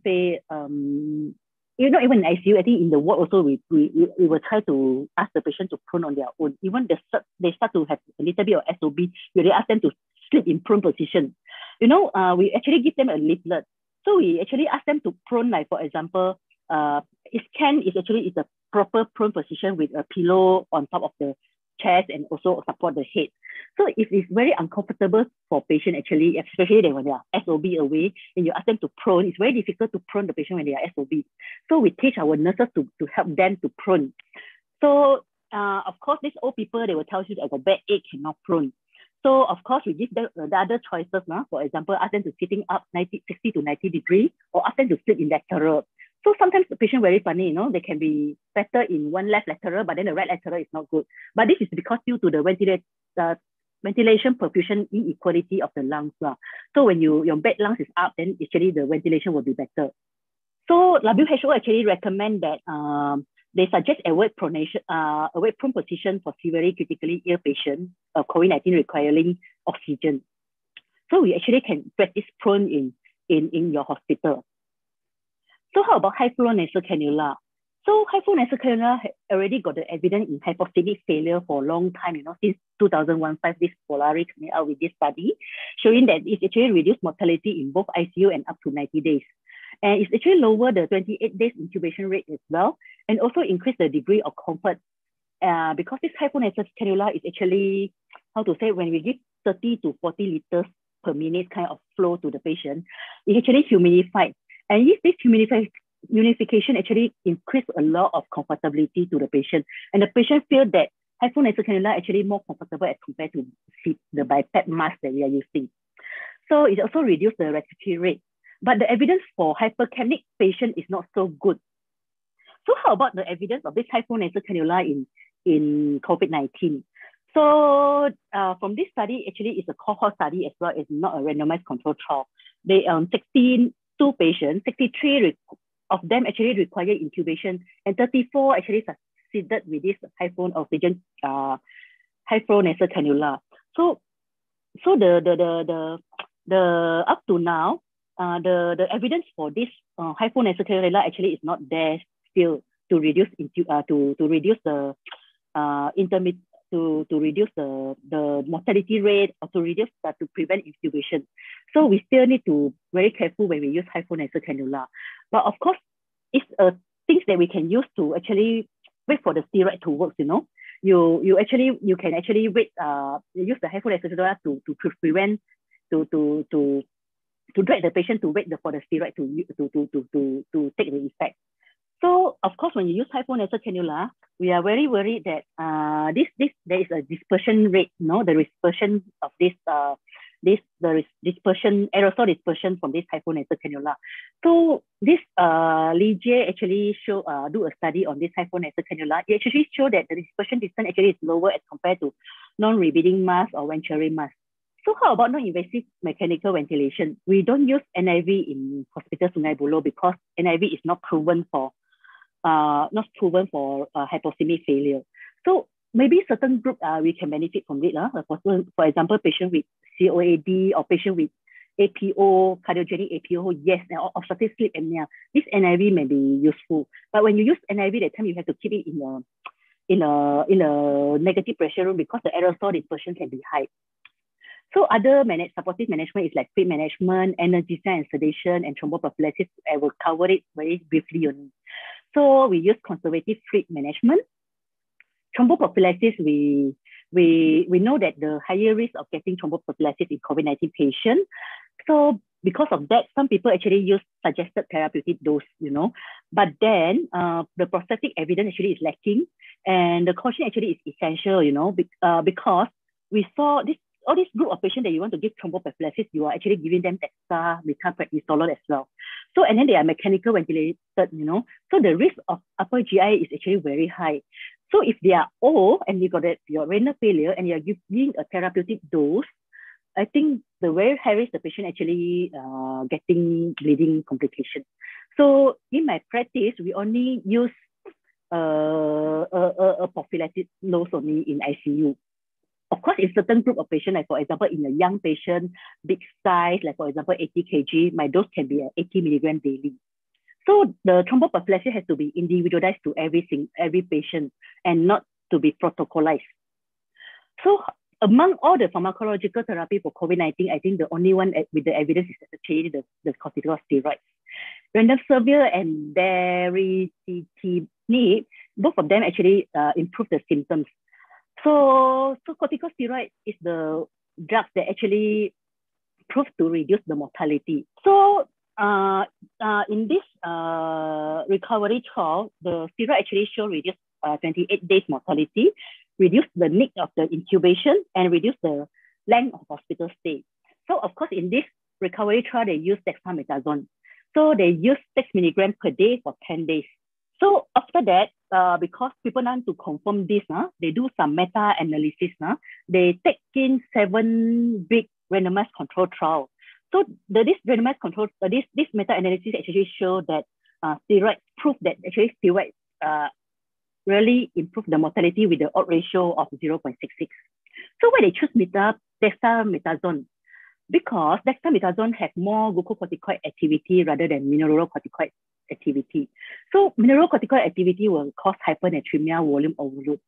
um, you know, even in ICU, I think in the ward also we, we, we will try to ask the patient to prone on their own. Even they start, they start to have a little bit of SOB, we ask them to sleep in prone position. You know, uh, we actually give them a leaflet. So we actually ask them to prone, like for example, uh, it can is actually is a proper prone position with a pillow on top of the chest and also support the head. So if it's very uncomfortable for patient actually, especially when they are SOB away and you ask them to prone, it's very difficult to prone the patient when they are SOB. So we teach our nurses to, to help them to prone. So uh, of course, these old people, they will tell you that I bad ache, cannot prone. So of course, we give them uh, the other choices. Nah? For example, ask them to sitting up 90, 60 to 90 degree or ask them to sleep in lateral. So sometimes the patient very funny, you know, they can be better in one left lateral, but then the right lateral is not good. But this is because due to the ventilation, the ventilation perfusion inequality of the lungs. Uh. So when you your bed lungs is up, then actually the ventilation will be better. So WHO actually recommend that um, they suggest awake pronation, uh, awake prone position for severely critically ill patients of COVID-19 requiring oxygen. So we actually can practice prone in, in, in your hospital. So how about high flow nasal cannula? So high flow nasal cannula already got the evidence in hypoxic failure for a long time, you know, since 2001, this Polari coming out with this study, showing that it actually reduced mortality in both ICU and up to 90 days. And it's actually lower the 28 days intubation rate as well, and also increase the degree of comfort. Uh, because this nasal cannula is actually, how to say, when we give 30 to 40 liters per minute kind of flow to the patient, it actually humidified and if this humidification actually increase a lot of comfortability to the patient, and the patient feel that nasal cannula actually more comfortable as compared to the BiPAP mask that we are using. So it also reduce the respiratory rate. But the evidence for hypercapnic patient is not so good. So how about the evidence of this nasal cannula in, in COVID-19? So uh, from this study, actually it's a cohort study as well. It's not a randomized control trial. They um 16 two patients, 63 of them actually required intubation, and 34 actually succeeded with this high flow oxygen, uh, high flow nasal cannula. So, so the the the the, the up to now, uh, the the evidence for this uh, high flow nasal cannula actually is not there still to reduce into uh, to to reduce the uh, intermittent to, to reduce the, the mortality rate or to reduce uh, to prevent intubation. So we still need to be very careful when we use flow nasal cannula. But of course, it's uh, things that we can use to actually wait for the steroid to work, you know. You you actually you can actually wait uh use the flow nasal cannula to, to prevent to to to to drag the patient to wait the, for the steroid to to to to to, to take the effect. So of course, when you use high flow nasal cannula, we are very worried that uh, this this there is a dispersion rate, no, the dispersion of this uh, this the dispersion aerosol dispersion from this nasal cannula. So this uh, Ligier actually show uh, do a study on this nasal cannula. It actually show that the dispersion distance actually is lower as compared to non-rebreathing mask or venturi mask. So how about non-invasive mechanical ventilation? We don't use NIV in Hospital Sungai Buloh because NIV is not proven for uh, not proven for uh, hypoxemic failure. So maybe certain group uh, we can benefit from it. Uh, for, for example, patient with COAD or patient with APO, cardiogenic APO, yes, or obstructive sleep apnea. This NIV may be useful. But when you use NIV, that time you have to keep it in a in a in a negative pressure room because the aerosol dispersion can be high. So other manage, supportive management is like fluid management, analgesia and sedation, and thromboprophylaxis. I will cover it very briefly only. So we use conservative fluid management. Thromboprophylaxis, we, we, we know that the higher risk of getting thromboprophylaxis in COVID-19 patients. So because of that, some people actually use suggested therapeutic dose, you know, but then uh, the prosthetic evidence actually is lacking and the caution actually is essential, you know, be, uh, because we saw this all this group of patients that you want to give thromboprophylaxis, you are actually giving them DEXA, methylprednisolone as well. So, and then they are mechanical ventilated, you know. So the risk of upper GI is actually very high. So if they are old and you got your renal failure and you're giving a therapeutic dose, I think the very high risk the patient actually uh, getting bleeding complications. So in my practice, we only use uh, a, a, a prophylactic dose only in ICU. Of course, in certain group of patients, like for example, in a young patient, big size, like for example, 80 kg, my dose can be at 80 milligram daily. So the thromboprophylaxis has to be individualized to every sing, every patient and not to be protocolized. So among all the pharmacological therapy for COVID-19, I think the only one with the evidence is actually the, the corticosteroids. Remdesivir and baricitinib, both of them actually uh, improve the symptoms. So, so corticosteroid is the drug that actually proved to reduce the mortality. So uh, uh, in this uh, recovery trial, the steroid actually show reduce uh, 28 days mortality, reduce the need of the intubation, and reduce the length of hospital stay. So of course, in this recovery trial, they use dexamethasone. So they use 6 milligrams per day for 10 days. So after that, uh, because people want to confirm this, uh, they do some meta-analysis. Uh, they take in seven big randomized control trial. So the, this randomized control, uh, this, this meta-analysis actually show that uh, steroid prove that actually steroids uh, really improve the mortality with the odd ratio of 0.66. So why they choose meta, dexamethasone? Because dexamethasone has more glucocorticoid activity rather than mineralocorticoid activity. So mineralocorticoid activity will cause hypernatremia, volume overload.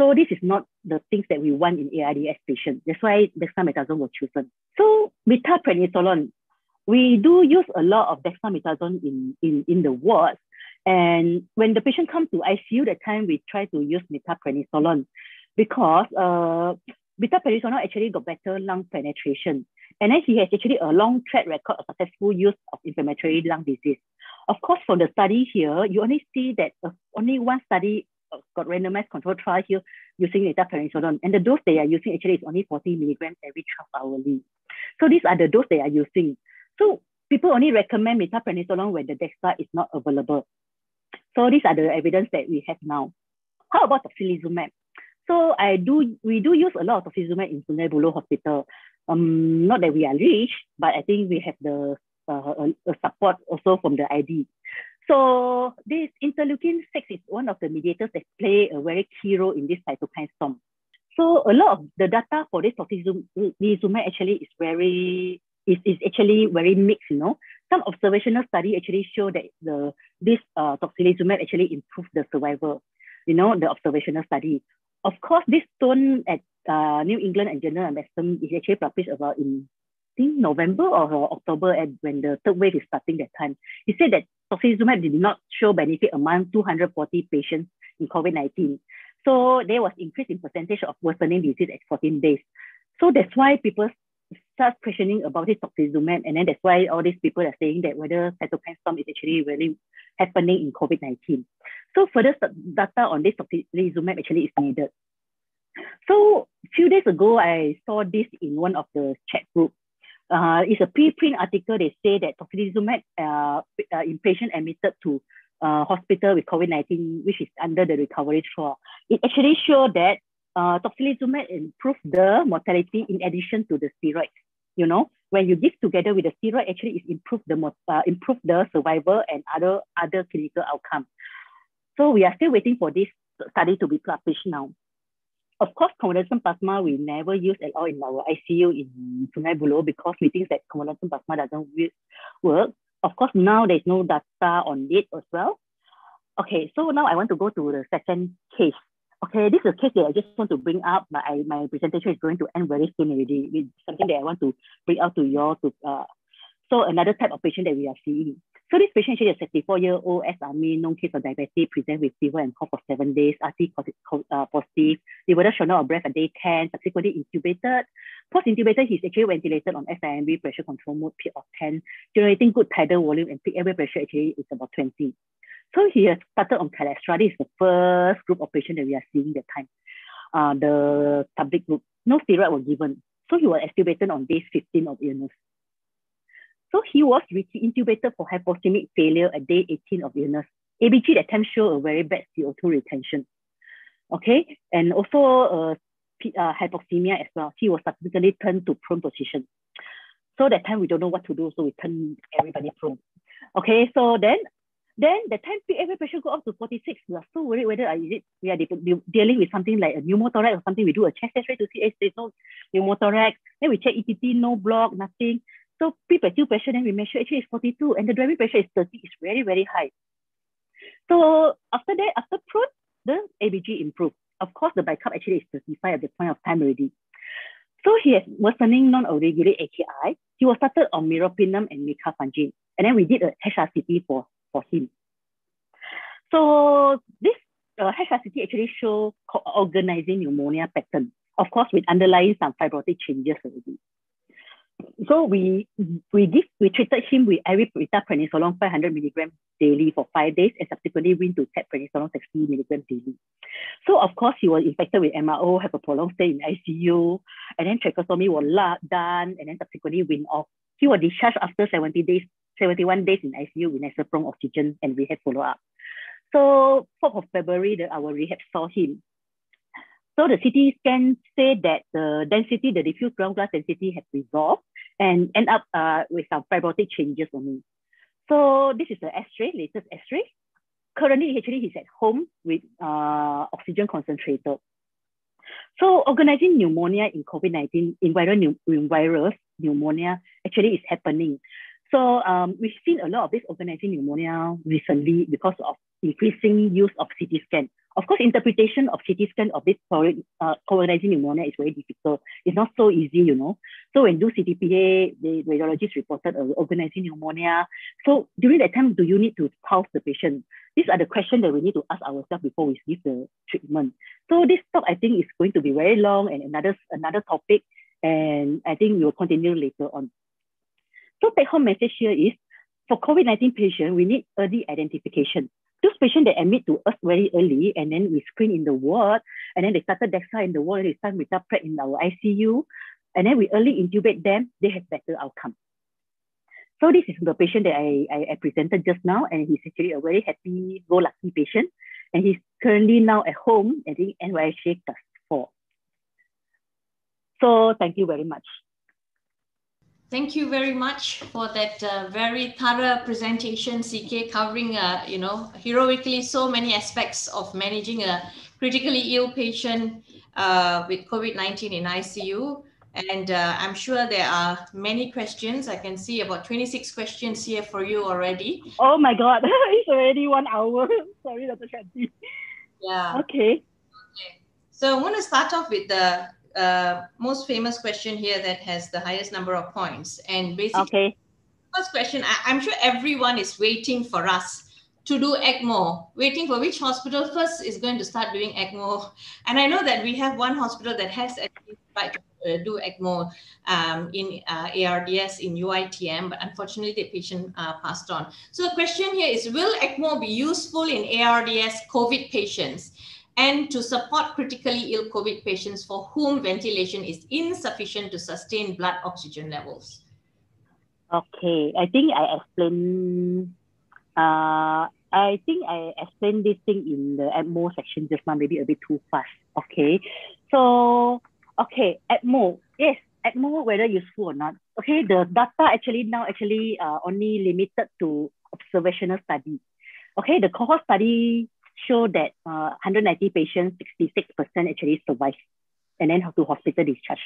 So this is not the things that we want in ARDS patients. That's why dexamethasone was chosen. So methylprednisolone, we do use a lot of dexamethasone in, in, in the wards. And when the patient comes to ICU, the time we try to use methylprednisolone because uh, methylprednisolone actually got better lung penetration. And then he has actually a long track record of successful use of inflammatory lung disease. Of course, from the study here, you only see that uh, only one study got randomized control trial here using methylprednisolone. And the dose they are using actually is only 40 milligrams every 12 hourly. So these are the dose they are using. So people only recommend methylprednisolone when the DEXA is not available. So these are the evidence that we have now. How about tocilizumab? So I do, we do use a lot of tocilizumab in Sungai Buloh Hospital. Um, not that we are rich, but I think we have the uh, a, support also from the ID. So this interleukin 6 is one of the mediators that play a very key role in this cytokine storm. So a lot of the data for this tocilizumab actually is very is, is actually very mixed, you know. Some observational study actually show that the this uh, tocilizumab actually improve the survival, you know, the observational study. Of course, this stone at uh, New England and Journal of Medicine is actually published about in think November or October and when the third wave is starting that time. He said that tocilizumab did not show benefit among 240 patients in COVID-19. So there was increase in percentage of worsening disease at 14 days. So that's why people start questioning about this tocilizumab. And then that's why all these people are saying that whether cytokine storm is actually really happening in COVID-19. So further data on this tocilizumab actually is needed. So a few days ago, I saw this in one of the chat group. Uh, it's a preprint article. They say that tocilizumab uh, uh, in patient admitted to uh, hospital with COVID-19, which is under the recovery trial. It actually showed that uh, tocilizumab improve the mortality in addition to the steroids. You know, when you give together with the steroid, actually it improve the uh, improve the survival and other other clinical outcome. So we are still waiting for this study to be published now. Of course, convalescent plasma we never use at all in our ICU in Sungai Buloh because we think that convalescent plasma doesn't work. Of course, now there's no data on it as well. Okay, so now I want to go to the second case. Okay, this is a case that I just want to bring up, I, my presentation is going to end very soon already. It's something that I want to bring out to you all. To, uh, so another type of patient that we are seeing. So this patient is a 64-year-old SRME, known case of diabetes, present with fever and cough for seven days, RT uh, positive, liver showed of breath at day 10, subsequently intubated. Post-intubated, he's actually ventilated on SIMV pressure control mode, peak of 10, generating good tidal volume and peak airway pressure actually is about 20. So he has started on Kaletra. This is the first group of patients that we are seeing that time. Uh, the public group, no steroid was given. So he was extubated on day 15 of illness. So he was intubated for hypoxemic failure at day 18 of illness. ABG that time showed a very bad CO2 retention. Okay, and also uh, uh, hypoxemia as well. He was subsequently turned to prone position. So that time we don't know what to do, so we turn everybody prone. Okay, so then then the time airway pressure go up to 46. We are so worried whether uh, is it we are dealing with something like a pneumothorax or something. We do a chest X-ray to see if there's no pneumothorax. Then we check ETT, no block, nothing. So peak pressure, then we measure actually it's 42 and the driving pressure is 30. It's very, very high. So after that, after prone, the ABG improved. Of course, the bicarb actually is 35 at the point of time already. So he has worsening non-oliguric AKI. He was started on meropenem and micafungin. And then we did a HRCT for for him. So this uh, HRCT actually show organizing pneumonia pattern, of course, with underlying some fibrotic changes already. So we we give we treated him with aripiprazole prednisolone 500 milligrams daily for five days and subsequently went to tap prednisolone 60 milligrams daily. So of course he was infected with MRO, have a prolonged stay in ICU, and then tracheostomy was done, and then subsequently went off. He was discharged after 70 days 71 days in ICU with nasal prong oxygen and we had follow-up. So 4th of February, the, our rehab saw him. So the CT scan said that the density, the diffuse ground glass density has resolved and end up uh, with some fibrotic changes only. So this is the X-ray, latest X-ray. Currently, actually, he's at home with uh, oxygen concentrator. So organizing pneumonia in COVID-19, in viral, in virus pneumonia actually is happening. So um, we've seen a lot of this organizing pneumonia recently because of increasing use of CT scan. Of course, interpretation of CT scan of this uh, organizing pneumonia is very difficult. It's not so easy, you know. So when do CTPA, the radiologist reported uh, organizing pneumonia. So during that time, do you need to pulse the patient? These are the questions that we need to ask ourselves before we give the treatment. So this talk, I think, is going to be very long and another another topic, and I think we will continue later on. So take home message here is for COVID-19 patient, we need early identification. Those patients that admit to us very early and then we screen in the ward and then they started DEXA in the ward, and they start with prep in our ICU and then we early intubate them, they have better outcome. So this is the patient that I, I, I presented just now and he's actually a very happy, go lucky patient and he's currently now at home at the four. So thank you very much. Thank you very much for that uh, very thorough presentation, CK, covering, uh, you know, heroically so many aspects of managing a critically ill patient uh, with COVID-19 in ICU. And uh, I'm sure there are many questions. I can see about 26 questions here for you already. Oh my God, it's already one hour. Sorry, Dr. Shanti. Yeah. Okay. Okay. So I want to start off with the uh, most famous question here that has the highest number of points. And basically, okay. first question, I, am sure everyone is waiting for us to do ECMO, waiting for which hospital first is going to start doing ECMO. And I know that we have one hospital that has actually tried to uh, do ECMO um, in uh, ARDS in UITM, but unfortunately the patient uh, passed on. So the question here is, will ECMO be useful in ARDS COVID patients? And to support critically ill COVID patients for whom ventilation is insufficient to sustain blood oxygen levels? Okay, I think I explained. Uh, I think I explained this thing in the ECMO section just now, maybe a bit too fast. Okay, so okay, ECMO, yes, ECMO whether useful or not. Okay, the data actually now actually uh, only limited to observational study. Okay, the cohort study show that uh, 190 patients, 66% actually survive and then to hospital discharge.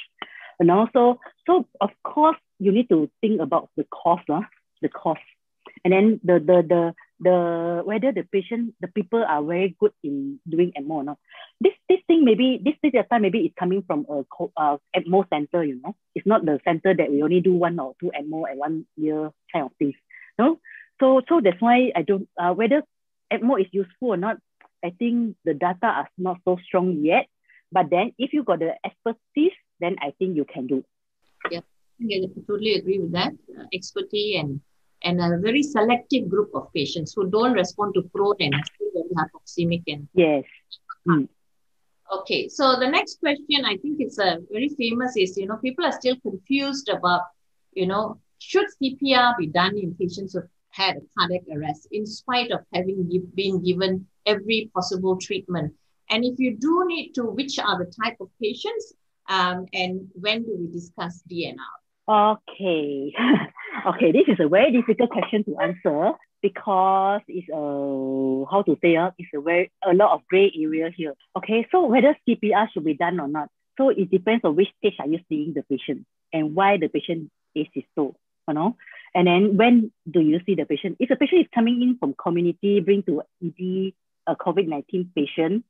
And also, so of course, you need to think about the cost, uh, the cost. And then the, the, the, the, whether the patient, the people are very good in doing ECMO or not. This, this thing maybe, this, this time maybe is coming from a uh, ECMO center, you know. It's not the center that we only do one or two ECMO at one year kind of things. No? So, so that's why I don't, uh, whether ECMO is useful or not, I think the data are not so strong yet. But then if you got the expertise, then I think you can do. Yeah, I totally agree with that. Uh, expertise and and a very selective group of patients who don't respond to prone and very hypoxemic and yes. Mm. Okay, so the next question I think it's a very famous is you know people are still confused about you know should CPR be done in patients who had a cardiac arrest in spite of having been given every possible treatment. And if you do need to, which are the type of patients um, and when do we discuss DNR? Okay. okay, this is a very difficult question to answer because it's a, how to say, uh, it's a very, a lot of gray area here. Okay, so whether CPR should be done or not. So it depends on which stage are you seeing the patient and why the patient is so, you know. And then when do you see the patient? If the patient is coming in from community, bring to ED, a COVID-19 patient,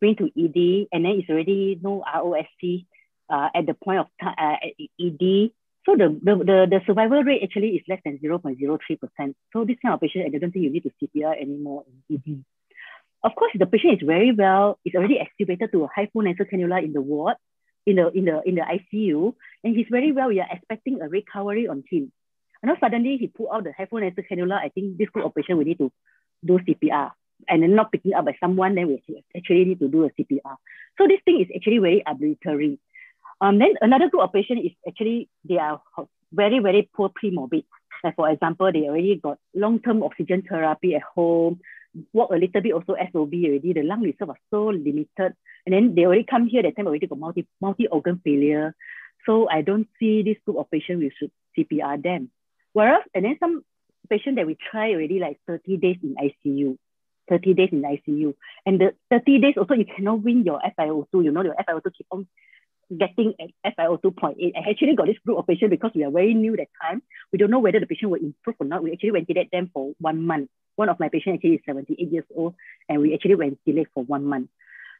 bring to ED, and then it's already no ROSC uh, at the point of time, uh, ED. So the, the, the, the survival rate actually is less than 0.03%. So this kind of patient, I don't think you need to CPR anymore in ED. Of course, the patient is very well, is already extubated to a high flow nasal cannula in the ward, in the, in the, in the ICU, and he's very well. We are expecting a recovery on him. And now suddenly he pulled out the high flow nasal cannula. I think this group of patient we need to do CPR and then not picking up by someone, then we actually need to do a CPR. So this thing is actually very arbitrary. Um, then another group of patients is actually, they are very, very poor pre-morbid. Like for example, they already got long-term oxygen therapy at home, walk a little bit also SOB already, the lung reserve was so limited. And then they already come here, that time already got multi, multi-organ failure. So I don't see this group of patients we should CPR them. Whereas, and then some patient that we try already like 30 days in ICU, 30 days in ICU. And the 30 days also, you cannot win your FiO2. You know, your FiO2 keep on getting at FiO2 0.8. I actually got this group of patients because we are very new that time. We don't know whether the patient will improve or not. We actually ventilated them for one month. One of my patients actually is 78 years old, and we actually ventilated for one month.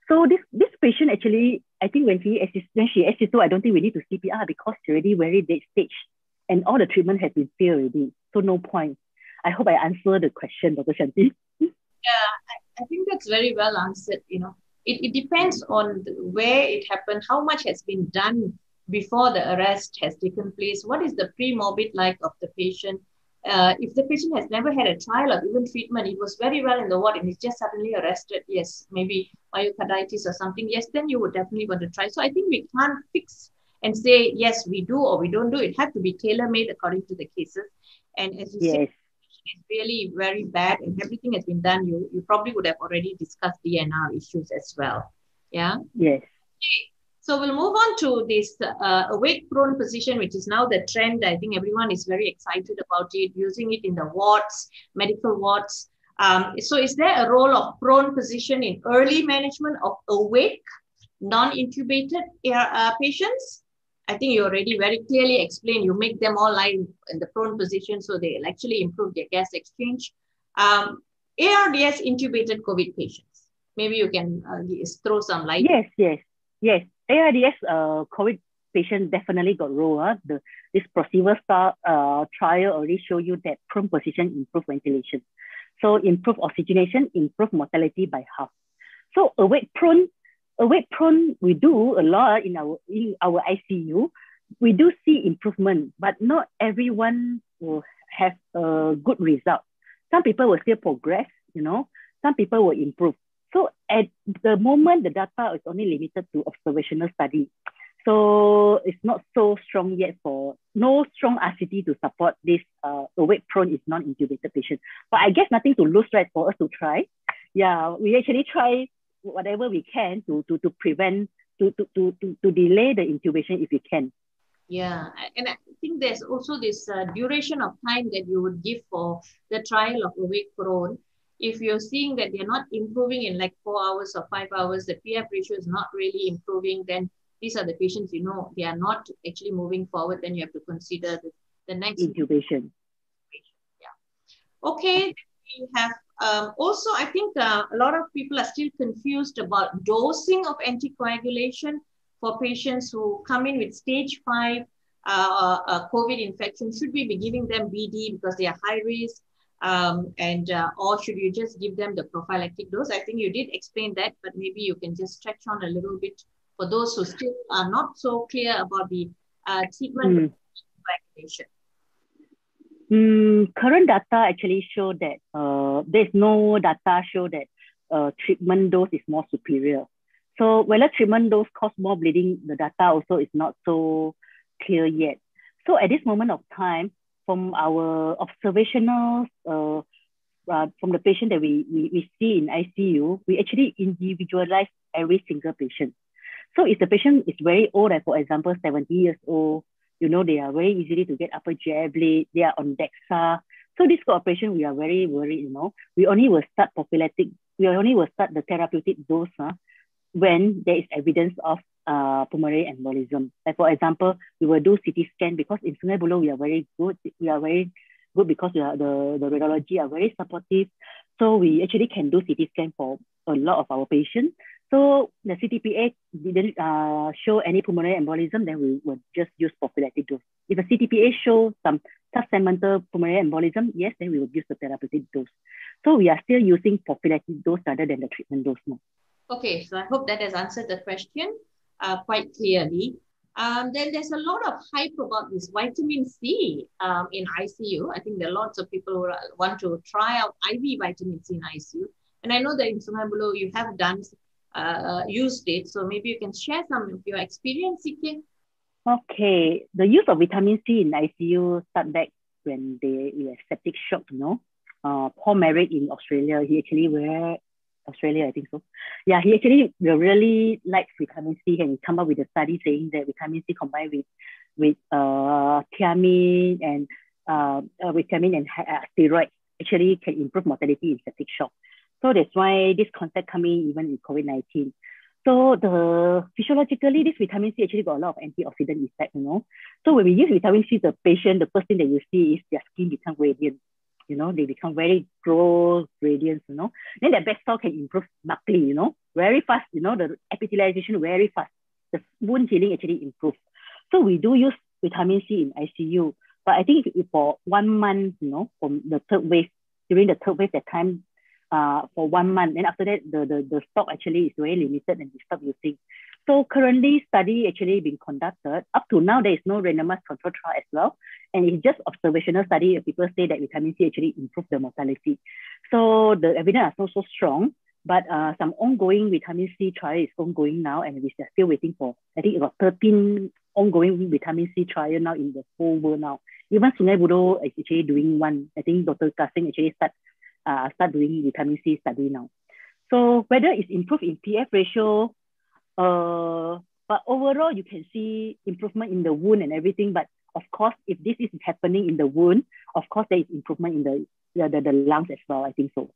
So this this patient actually, I think when he when she SC2, I don't think we need to CPR because she already very late stage, and all the treatment has been failed already. So no point. I hope I answered the question, Dr. Shanti. Yeah, I, I think that's very well answered. You know, it, it depends on the, where it happened, how much has been done before the arrest has taken place, what is the pre-morbid like of the patient. Uh, if the patient has never had a trial of even treatment, it was very well in the ward and he's just suddenly arrested, yes, maybe myocarditis or something, yes, then you would definitely want to try. So I think we can't fix and say, yes, we do or we don't do. It has to be tailor-made according to the cases. And as you yes. said, it's really very bad and everything has been done, you, you probably would have already discussed DNR issues as well. Yeah? Yes. Okay. So we'll move on to this uh, awake prone position, which is now the trend. I think everyone is very excited about it, using it in the wards, medical wards. Um, so is there a role of prone position in early management of awake, non-intubated uh, patients? I think you already very clearly explained, you make them all lie in the prone position so they'll actually improve their gas exchange. Um, ARDS intubated COVID patients. Maybe you can uh, throw some light. Yes, yes, yes. ARDS uh, COVID patient definitely got role. Uh. The, this PROSEVA Star uh, trial already show you that prone position improve ventilation. So improve oxygenation, improve mortality by half. So awake prone, awake prone, we do a lot in our in our ICU. We do see improvement, but not everyone will have a good result. Some people will still progress, you know, some people will improve. So at the moment, the data is only limited to observational study. So it's not so strong yet for no strong RCT to support this uh, awake prone is non-intubated patient. But I guess nothing to lose, right, for us to try. Yeah, we actually try whatever we can to, to, to prevent, to, to, to, to, delay the intubation if we can. Yeah, and I think there's also this uh, duration of time that you would give for the trial of awake prone if you're seeing that they're not improving in like four hours or five hours, the PF ratio is not really improving, then these are the patients you know they are not actually moving forward, then you have to consider the, the next intubation. Yeah. Okay, we have um, also, I think uh, a lot of people are still confused about dosing of anticoagulation for patients who come in with stage five uh, uh, COVID infection. Should we be giving them BD because they are high risk? um, and uh, or should you just give them the prophylactic dose? I think you did explain that, but maybe you can just stretch on a little bit for those who still are not so clear about the uh, treatment mm. vaccination. Mm, current data actually show that uh, there's no data show that uh, treatment dose is more superior. So whether treatment dose cause more bleeding, the data also is not so clear yet. So at this moment of time, from our observational, uh, uh, from the patient that we, we, we see in ICU, we actually individualize every single patient. So if the patient is very old, like for example, 70 years old, you know, they are very easily to get upper GI bleed, they are on DEXA. So this cooperation, we are very worried, you know. We only will start prophylactic, we only will start the therapeutic dose huh, when there is evidence of uh, pulmonary embolism. Like for example, we will do CT scan because in Sungai Buloh we are very good. We are very good because we are, the, the radiology are very supportive. So we actually can do CT scan for a lot of our patients. So the CTPA didn't uh, show any pulmonary embolism, then we would just use prophylactic dose. If a CTPA shows some subsegmental pulmonary embolism, yes, then we would use the therapeutic dose. So we are still using prophylactic dose rather than the treatment dose now. Okay, so I hope that has answered the question uh, quite clearly. Um, then there's a lot of hype about this vitamin C um, in ICU. I think there are lots of people who want to try out IV vitamin C in ICU. And I know that in Sungai Buloh you have done uh, used it. So maybe you can share some of your experience, CK. Okay, the use of vitamin C in ICU start back when they were septic shock, you know. Uh, Paul Marik in Australia, he actually wear Australia, I think so. Yeah, he actually really likes vitamin C and he come up with a study saying that vitamin C combined with with uh, thiamine and uh, uh, vitamin and uh, steroid actually can improve mortality in septic shock. So that's why this concept coming even in COVID-19. So the physiologically, this vitamin C actually got a lot of antioxidant effect, you know. So when we use vitamin C, the patient, the first thing that you see is their skin become radiant you know, they become very gross, radiant, you know. Then their cell can improve markedly, you know, very fast, you know, the epithelialization very fast. The wound healing actually improves. So we do use vitamin C in ICU. But I think for one month, you know, from the third wave, during the third wave, that time, uh, for one month, then after that, the, the, the stock actually is very limited and we stop using. So currently study actually being conducted. Up to now, there is no randomized control trial as well. And it's just observational study. People say that vitamin C actually improves the mortality. So the evidence are not so strong, but uh, some ongoing vitamin C trial is ongoing now. And we are still waiting for, I think about 13 ongoing vitamin C trial now in the whole world now. Even Sungai Buloh is actually doing one. I think Dr. Kassim actually start, uh, start doing vitamin C study now. So whether it's improved in PF ratio, uh, But overall, you can see improvement in the wound and everything. But of course, if this is happening in the wound, of course, there is improvement in the, the, the, the lungs as well. I think so.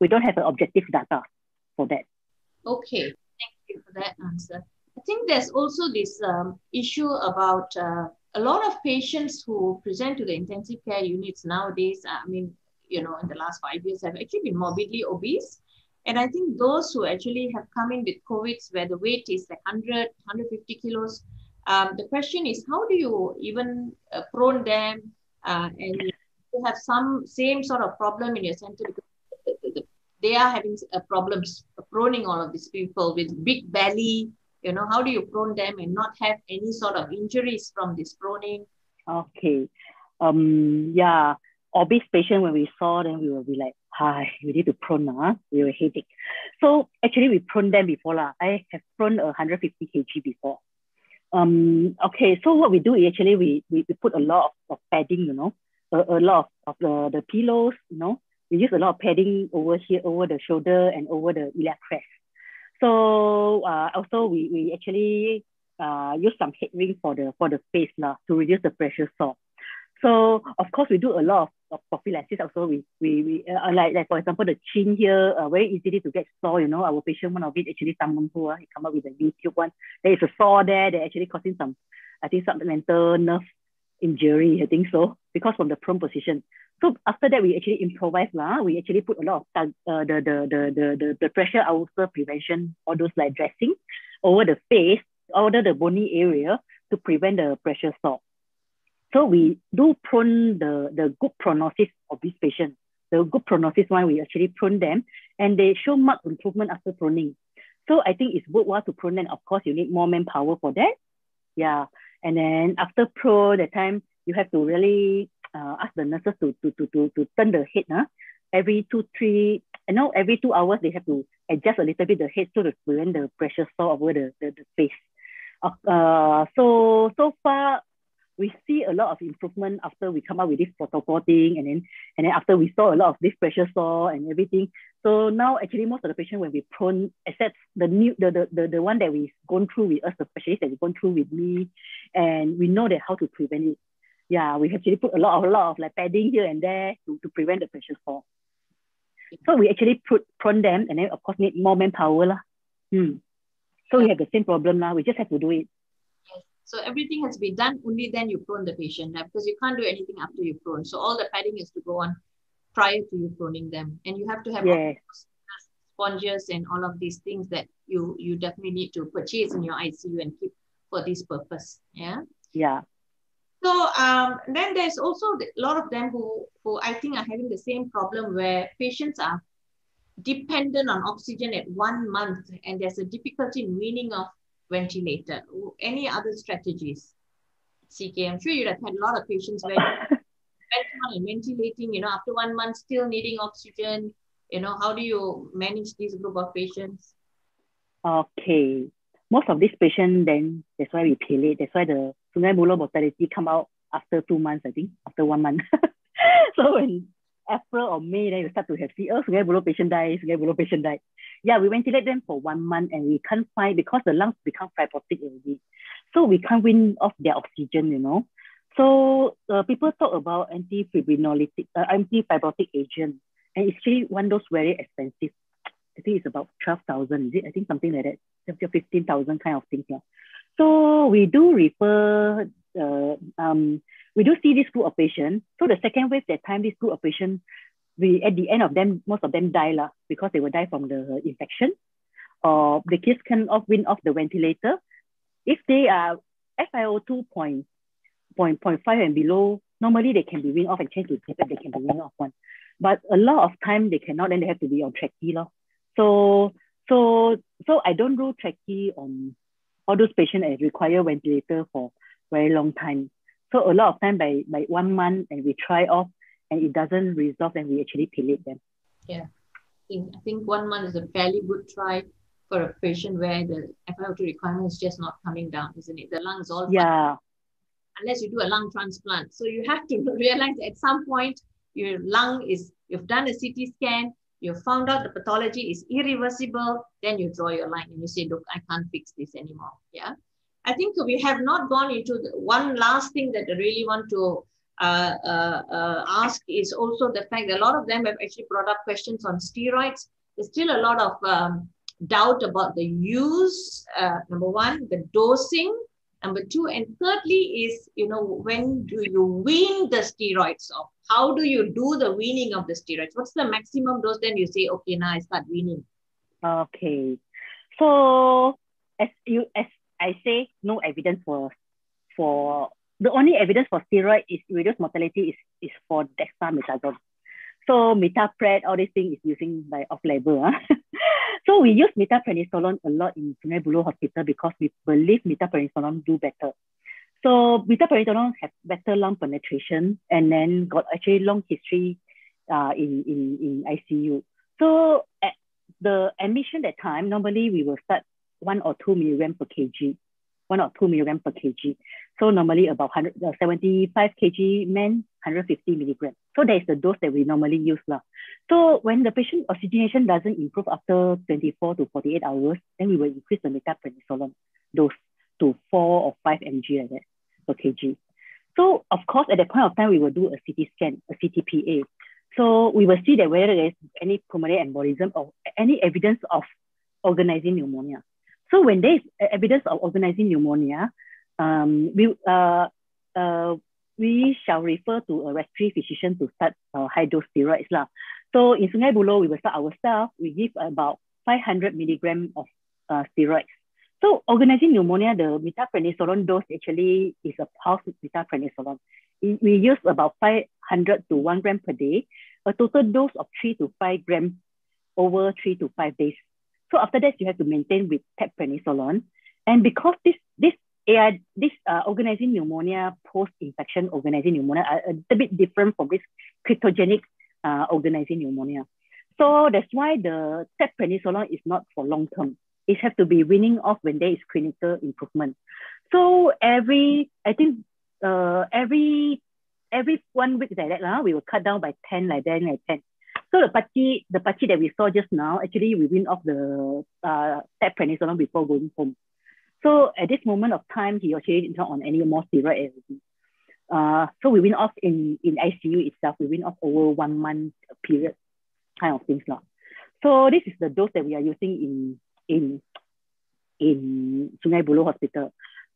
We don't have an objective data for that. Okay, thank you for that answer. I think there's also this um, issue about uh, a lot of patients who present to the intensive care units nowadays. I mean, you know, in the last five years have actually been morbidly obese. And I think those who actually have come in with COVID, where the weight is like 100, 150 kilos, um, the question is, how do you even uh, prone them uh, and you have some same sort of problem in your center because they are having uh, problems proning all of these people with big belly. You know, how do you prone them and not have any sort of injuries from this proning? Okay. Um, yeah, obese patient, when we saw them, we will be like, hi, we need to prone, uh, we will headache. So actually we prone them before. La. I have prone 150 kg before. Um, okay, so what we do is actually we, we, we put a lot of, of padding, you know, a, a lot of, of the, the pillows, you know, we use a lot of padding over here, over the shoulder and over the iliac crest. So uh, also we, we actually uh, use some head ring for the for the face lah, to reduce the pressure sore. So of course we do a lot of, of prophylaxis also. We we, we uh, like like for example the chin here uh, very easily to get sore. You know our patient one of it actually someone who uh, he come up with a YouTube one. There is a sore there. They actually causing some I think supplemental nerve injury. I think so because from the prone position. So after that we actually improvise lah. We actually put a lot of uh, the, the the the the the pressure ulcer prevention all those like dressing over the face over the bony area to prevent the pressure sore. So we do prone the, the good prognosis of this patient. The good prognosis one, we actually prone them and they show marked improvement after proning. So I think it's worthwhile to prone them. Of course, you need more manpower for that. Yeah. And then after pro, the time you have to really uh, ask the nurses to, to, to, to, to turn the head. Huh? Every two, three, you know, every two hours, they have to adjust a little bit the head so to prevent the pressure sore over the, the, the face. Uh, so, so far, we see a lot of improvement after we come up with this protocol thing and then and then after we saw a lot of this pressure sore and everything. So now actually most of the patients when we prone except the new the, the, the, the one that we've gone through with us the specialist that we've gone through with me and we know that how to prevent it. Yeah we actually put a lot of a lot of like padding here and there to, to prevent the pressure sore so we actually put prone them and then of course need more manpower lah. Hmm. so we have the same problem now we just have to do it so everything has to be done, only then you prone the patient because you can't do anything after you prone. So all the padding is to go on prior to you proning them. And you have to have yes. sponges and all of these things that you you definitely need to purchase in your ICU and keep for this purpose. Yeah. Yeah. So um, then there's also a lot of them who, who I think are having the same problem where patients are dependent on oxygen at one month and there's a difficulty in weaning off ventilator? Any other strategies? CK, I'm sure you'd have had a lot of patients where and ventilating, you know, after one month still needing oxygen. You know, how do you manage this group of patients? Okay. Most of these patients then that's why we it. That's why the Sungai Buloh mortality come out after two months, I think, after one month. so when April or May, then you start to have see, oh, Sungai Buloh patient died, Sungai Buloh patient died. Yeah, we ventilate them for one month and we can't find, because the lungs become fibrotic already. So we can't win off their oxygen, you know. So uh, people talk about anti-fibrinolytic, uh, anti-fibrotic agent, and it's actually one of those very expensive. I think it's about 12,000, is it? I think something like that, 15,000 kind of thing. Yeah. So we do refer uh, um, we do see this group of patients. So the second wave, that time, this group of patients, we at the end of them, most of them die lah, because they will die from the infection. Or the kids can off win off the ventilator. If they are FiO2 point, point, point five and below, normally they can be win off and change to tablet, they can be win off one. But a lot of time they cannot, then they have to be on trachea. Lor. So so so I don't rule trachea on all those patients that require ventilator for very long time. So a lot of time by, by one month and we try off and it doesn't resolve and we actually pellet them. Yeah. I think, I think one month is a fairly good try for a patient where the FiO2 requirement is just not coming down, isn't it? The lungs all yeah. Unless you do a lung transplant. So you have to realize at some point your lung is you've done a CT scan, you've found out the pathology is irreversible, then you draw your line and you say, look, I can't fix this anymore. Yeah. I think we have not gone into the one last thing that I really want to uh, uh, uh, ask is also the fact that a lot of them have actually brought up questions on steroids. There's still a lot of um, doubt about the use, uh, number one, the dosing, number two, and thirdly is, you know, when do you wean the steroids off? How do you do the weaning of the steroids? What's the maximum dose? Then you say, okay, now I start weaning. Okay. So as you as I say, no evidence for for the only evidence for steroid is reduced mortality is, is for dexamethasone. So metapred, all these things is using by off-label. Huh? so we use methylprednisolone a lot in Sungai Buloh Hospital because we believe methylprednisolone do better. So methylprednisolone has better lung penetration and then got actually long history uh, in, in, in ICU. So at the admission that time, normally we will start one or two milligram per kg, one or two milligram per kg. So normally about 100, uh, 75 kg men, 150 milligram. So that is the dose that we normally use. Lah. So when the patient oxygenation doesn't improve after 24 to 48 hours, then we will increase the methylprednisolone dose to 4 or 5 mg like that per kg. So of course, at that point of time, we will do a CT scan, a CTPA. So we will see that whether there is any pulmonary embolism or any evidence of organizing pneumonia. So when there is evidence of organizing pneumonia, um, we, uh, uh, we shall refer to a respiratory physician to start uh, high dose steroids. Lah. So in Sungai Buloh, we will start ourselves. We give about 500 milligram of uh, steroids. So organizing pneumonia, the methylprednisolone dose actually is a pulse methylprednisolone. We use about 500 to 1 gram per day, a total dose of 3 to 5 grams over 3 to 5 days. So after that, you have to maintain with prednisolone. And because this, this AI, this uh, organizing pneumonia, post-infection organizing pneumonia are a little bit different from this cryptogenic uh, organizing pneumonia. So that's why the prednisolone is not for long term. It has to be weaning off when there is clinical improvement. So every, I think, uh, every every one week like that, uh, we will cut down by 10 like that, like 10. So the patchy, the patchy that we saw just now, actually we went off the uh, prednisolone before going home. So at this moment of time, he actually didn't on any more steroid Uh, so we went off in, in ICU itself, we went off over one month period kind of things. Lah. So this is the dose that we are using in, in, in Sungai Buloh Hospital.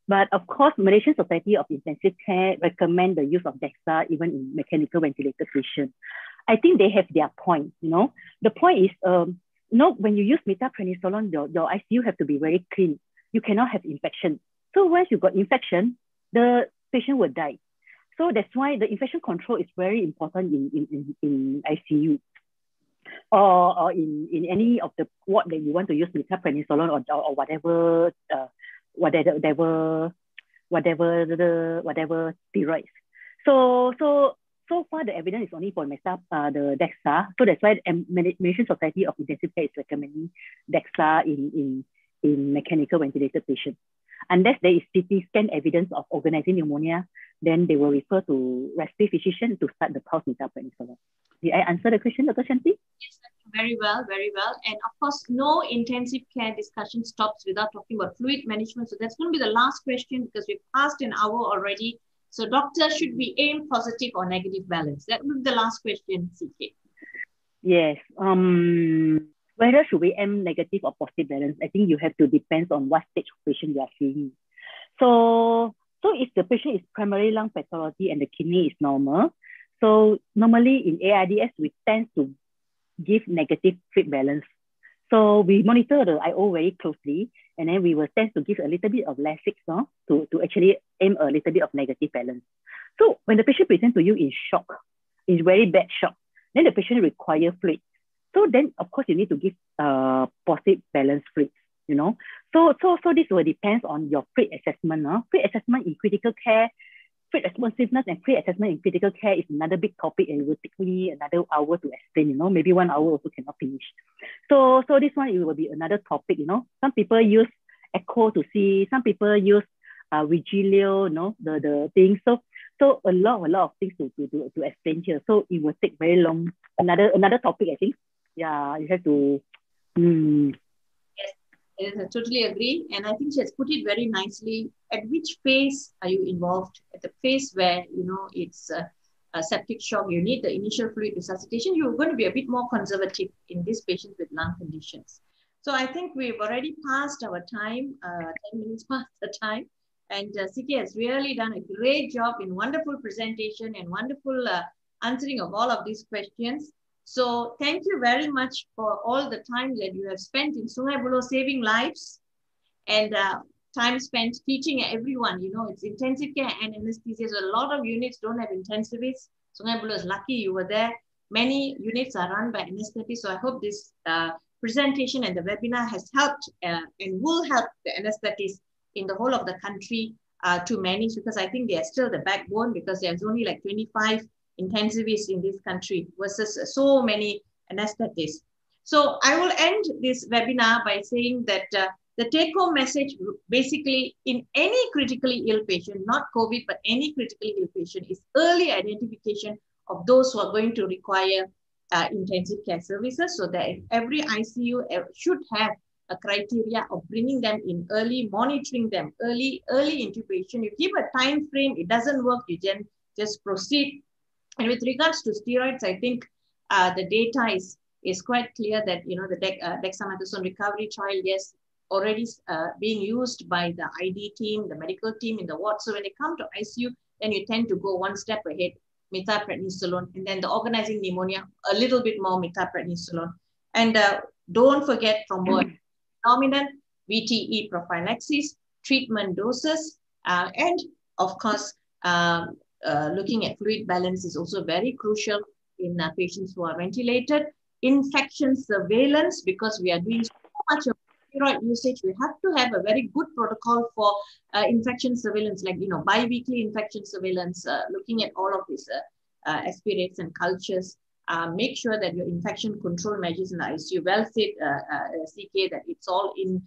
But of course, Malaysian Society of Intensive Care recommend the use of DEXA even in mechanical ventilator patients. I think they have their point, you know. The point is, um, you know, when you use methylprednisolone, your, your ICU have to be very clean you cannot have infection. So once you got infection, the patient will die. So that's why the infection control is very important in, in, in, in ICU or, or in, in any of the ward that you want to use methylprednisolone or, or, or whatever, uh, whatever, whatever, whatever, the, whatever steroids. So, so, so far the evidence is only for meta, uh, the DEXA. So that's why the Malaysian Society of Intensive Care is recommending DEXA in, in in mechanical ventilated patients. Unless there is CT scan evidence of organizing pneumonia, then they will refer to respiratory physician to start the pulse methylprednisolone. Did I answer the question, Dr. Shanti? Yes, very well, very well. And of course, no intensive care discussion stops without talking about fluid management. So that's going to be the last question because we've passed an hour already. So doctor, should we aim positive or negative balance? That be the last question, CK. Yes. Um, whether should we aim negative or positive balance, I think you have to depend on what stage of patient you are seeing. So, so if the patient is primarily lung pathology and the kidney is normal, so normally in ARDS, we tend to give negative fluid balance. So we monitor the IO very closely, and then we will tend to give a little bit of Lasix no, to, to actually aim a little bit of negative balance. So when the patient presents to you in shock, in very bad shock, then the patient require fluid. So then, of course, you need to give uh, positive balance fluids, you know. So, so, so this will depend on your fluid assessment. Uh. Fluid assessment in critical care, fluid responsiveness and fluid assessment in critical care is another big topic and it will take me another hour to explain, you know, maybe one hour also cannot finish. So, so this one, it will be another topic, you know. Some people use echo to see, some people use uh, Vigileo, you know, the, the thing. So, so a lot, a lot of things to, to, to, to explain here. So it will take very long, another, another topic, I think yeah, you have to. Mm. I totally agree. And I think she has put it very nicely. At which phase are you involved? At the phase where, you know, it's a, a septic shock, you need the initial fluid resuscitation, you're going to be a bit more conservative in these patients with lung conditions. So I think we've already passed our time, uh, 10 minutes past the time. And uh, has really done a great job in wonderful presentation and wonderful uh, answering of all of these questions. So thank you very much for all the time that you have spent in Sungai Buloh saving lives and uh, time spent teaching everyone. You know, it's intensive care and anesthesia. So a lot of units don't have intensivists. Sungai Buloh is lucky you were there. Many units are run by anesthetists. So I hope this uh, presentation and the webinar has helped uh, and will help the anesthetists in the whole of the country uh, to manage because I think they are still the backbone because there's only like 25 intensivists in this country versus so many anesthetists. So I will end this webinar by saying that uh, the take home message basically in any critically ill patient, not COVID, but any critically ill patient is early identification of those who are going to require uh, intensive care services so that every ICU uh, should have a criteria of bringing them in early, monitoring them early, early intubation. You give a time frame, it doesn't work, you then just proceed. And with regards to steroids, I think uh, the data is is quite clear that you know the uh, dexamethasone recovery trial, yes, already uh, being used by the ID team, the medical team in the ward. So when they come to ICU, then you tend to go one step ahead, methylprednisolone, and then the organizing pneumonia, a little bit more methylprednisolone. And uh, don't forget from what dominant VTE prophylaxis, treatment doses, uh, and of course, um, uh, looking at fluid balance is also very crucial in uh, patients who are ventilated. Infection surveillance, because we are doing so much of steroid usage, we have to have a very good protocol for uh, infection surveillance, like, you know, biweekly infection surveillance, uh, looking at all of these uh, aspirates and cultures make sure that your infection control measures in the ICU, well said, CK, that it's all in,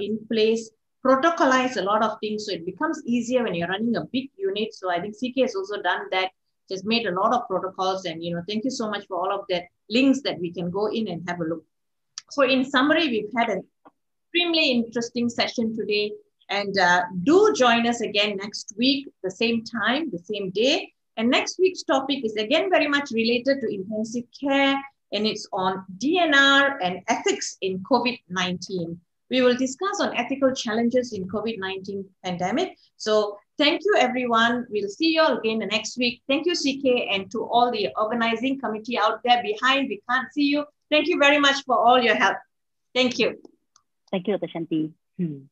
in place. Protocolize a lot of things so it becomes easier when you're running a big unit. So I think CK has also done that, just made a lot of protocols. And, you know, thank you so much for all of that links that we can go in and have a look. So in summary, we've had an extremely interesting session today. And uh, do join us again next week, the same time, the same day. And next week's topic is again very much related to intensive care and it's on DNR and ethics in COVID-19. We will discuss on ethical challenges in COVID-19 pandemic. So thank you everyone. We'll see you all again the next week. Thank you CK and to all the organizing committee out there behind. We can't see you. Thank you very much for all your help. Thank you. Thank you, Dr. Shanti. Hmm.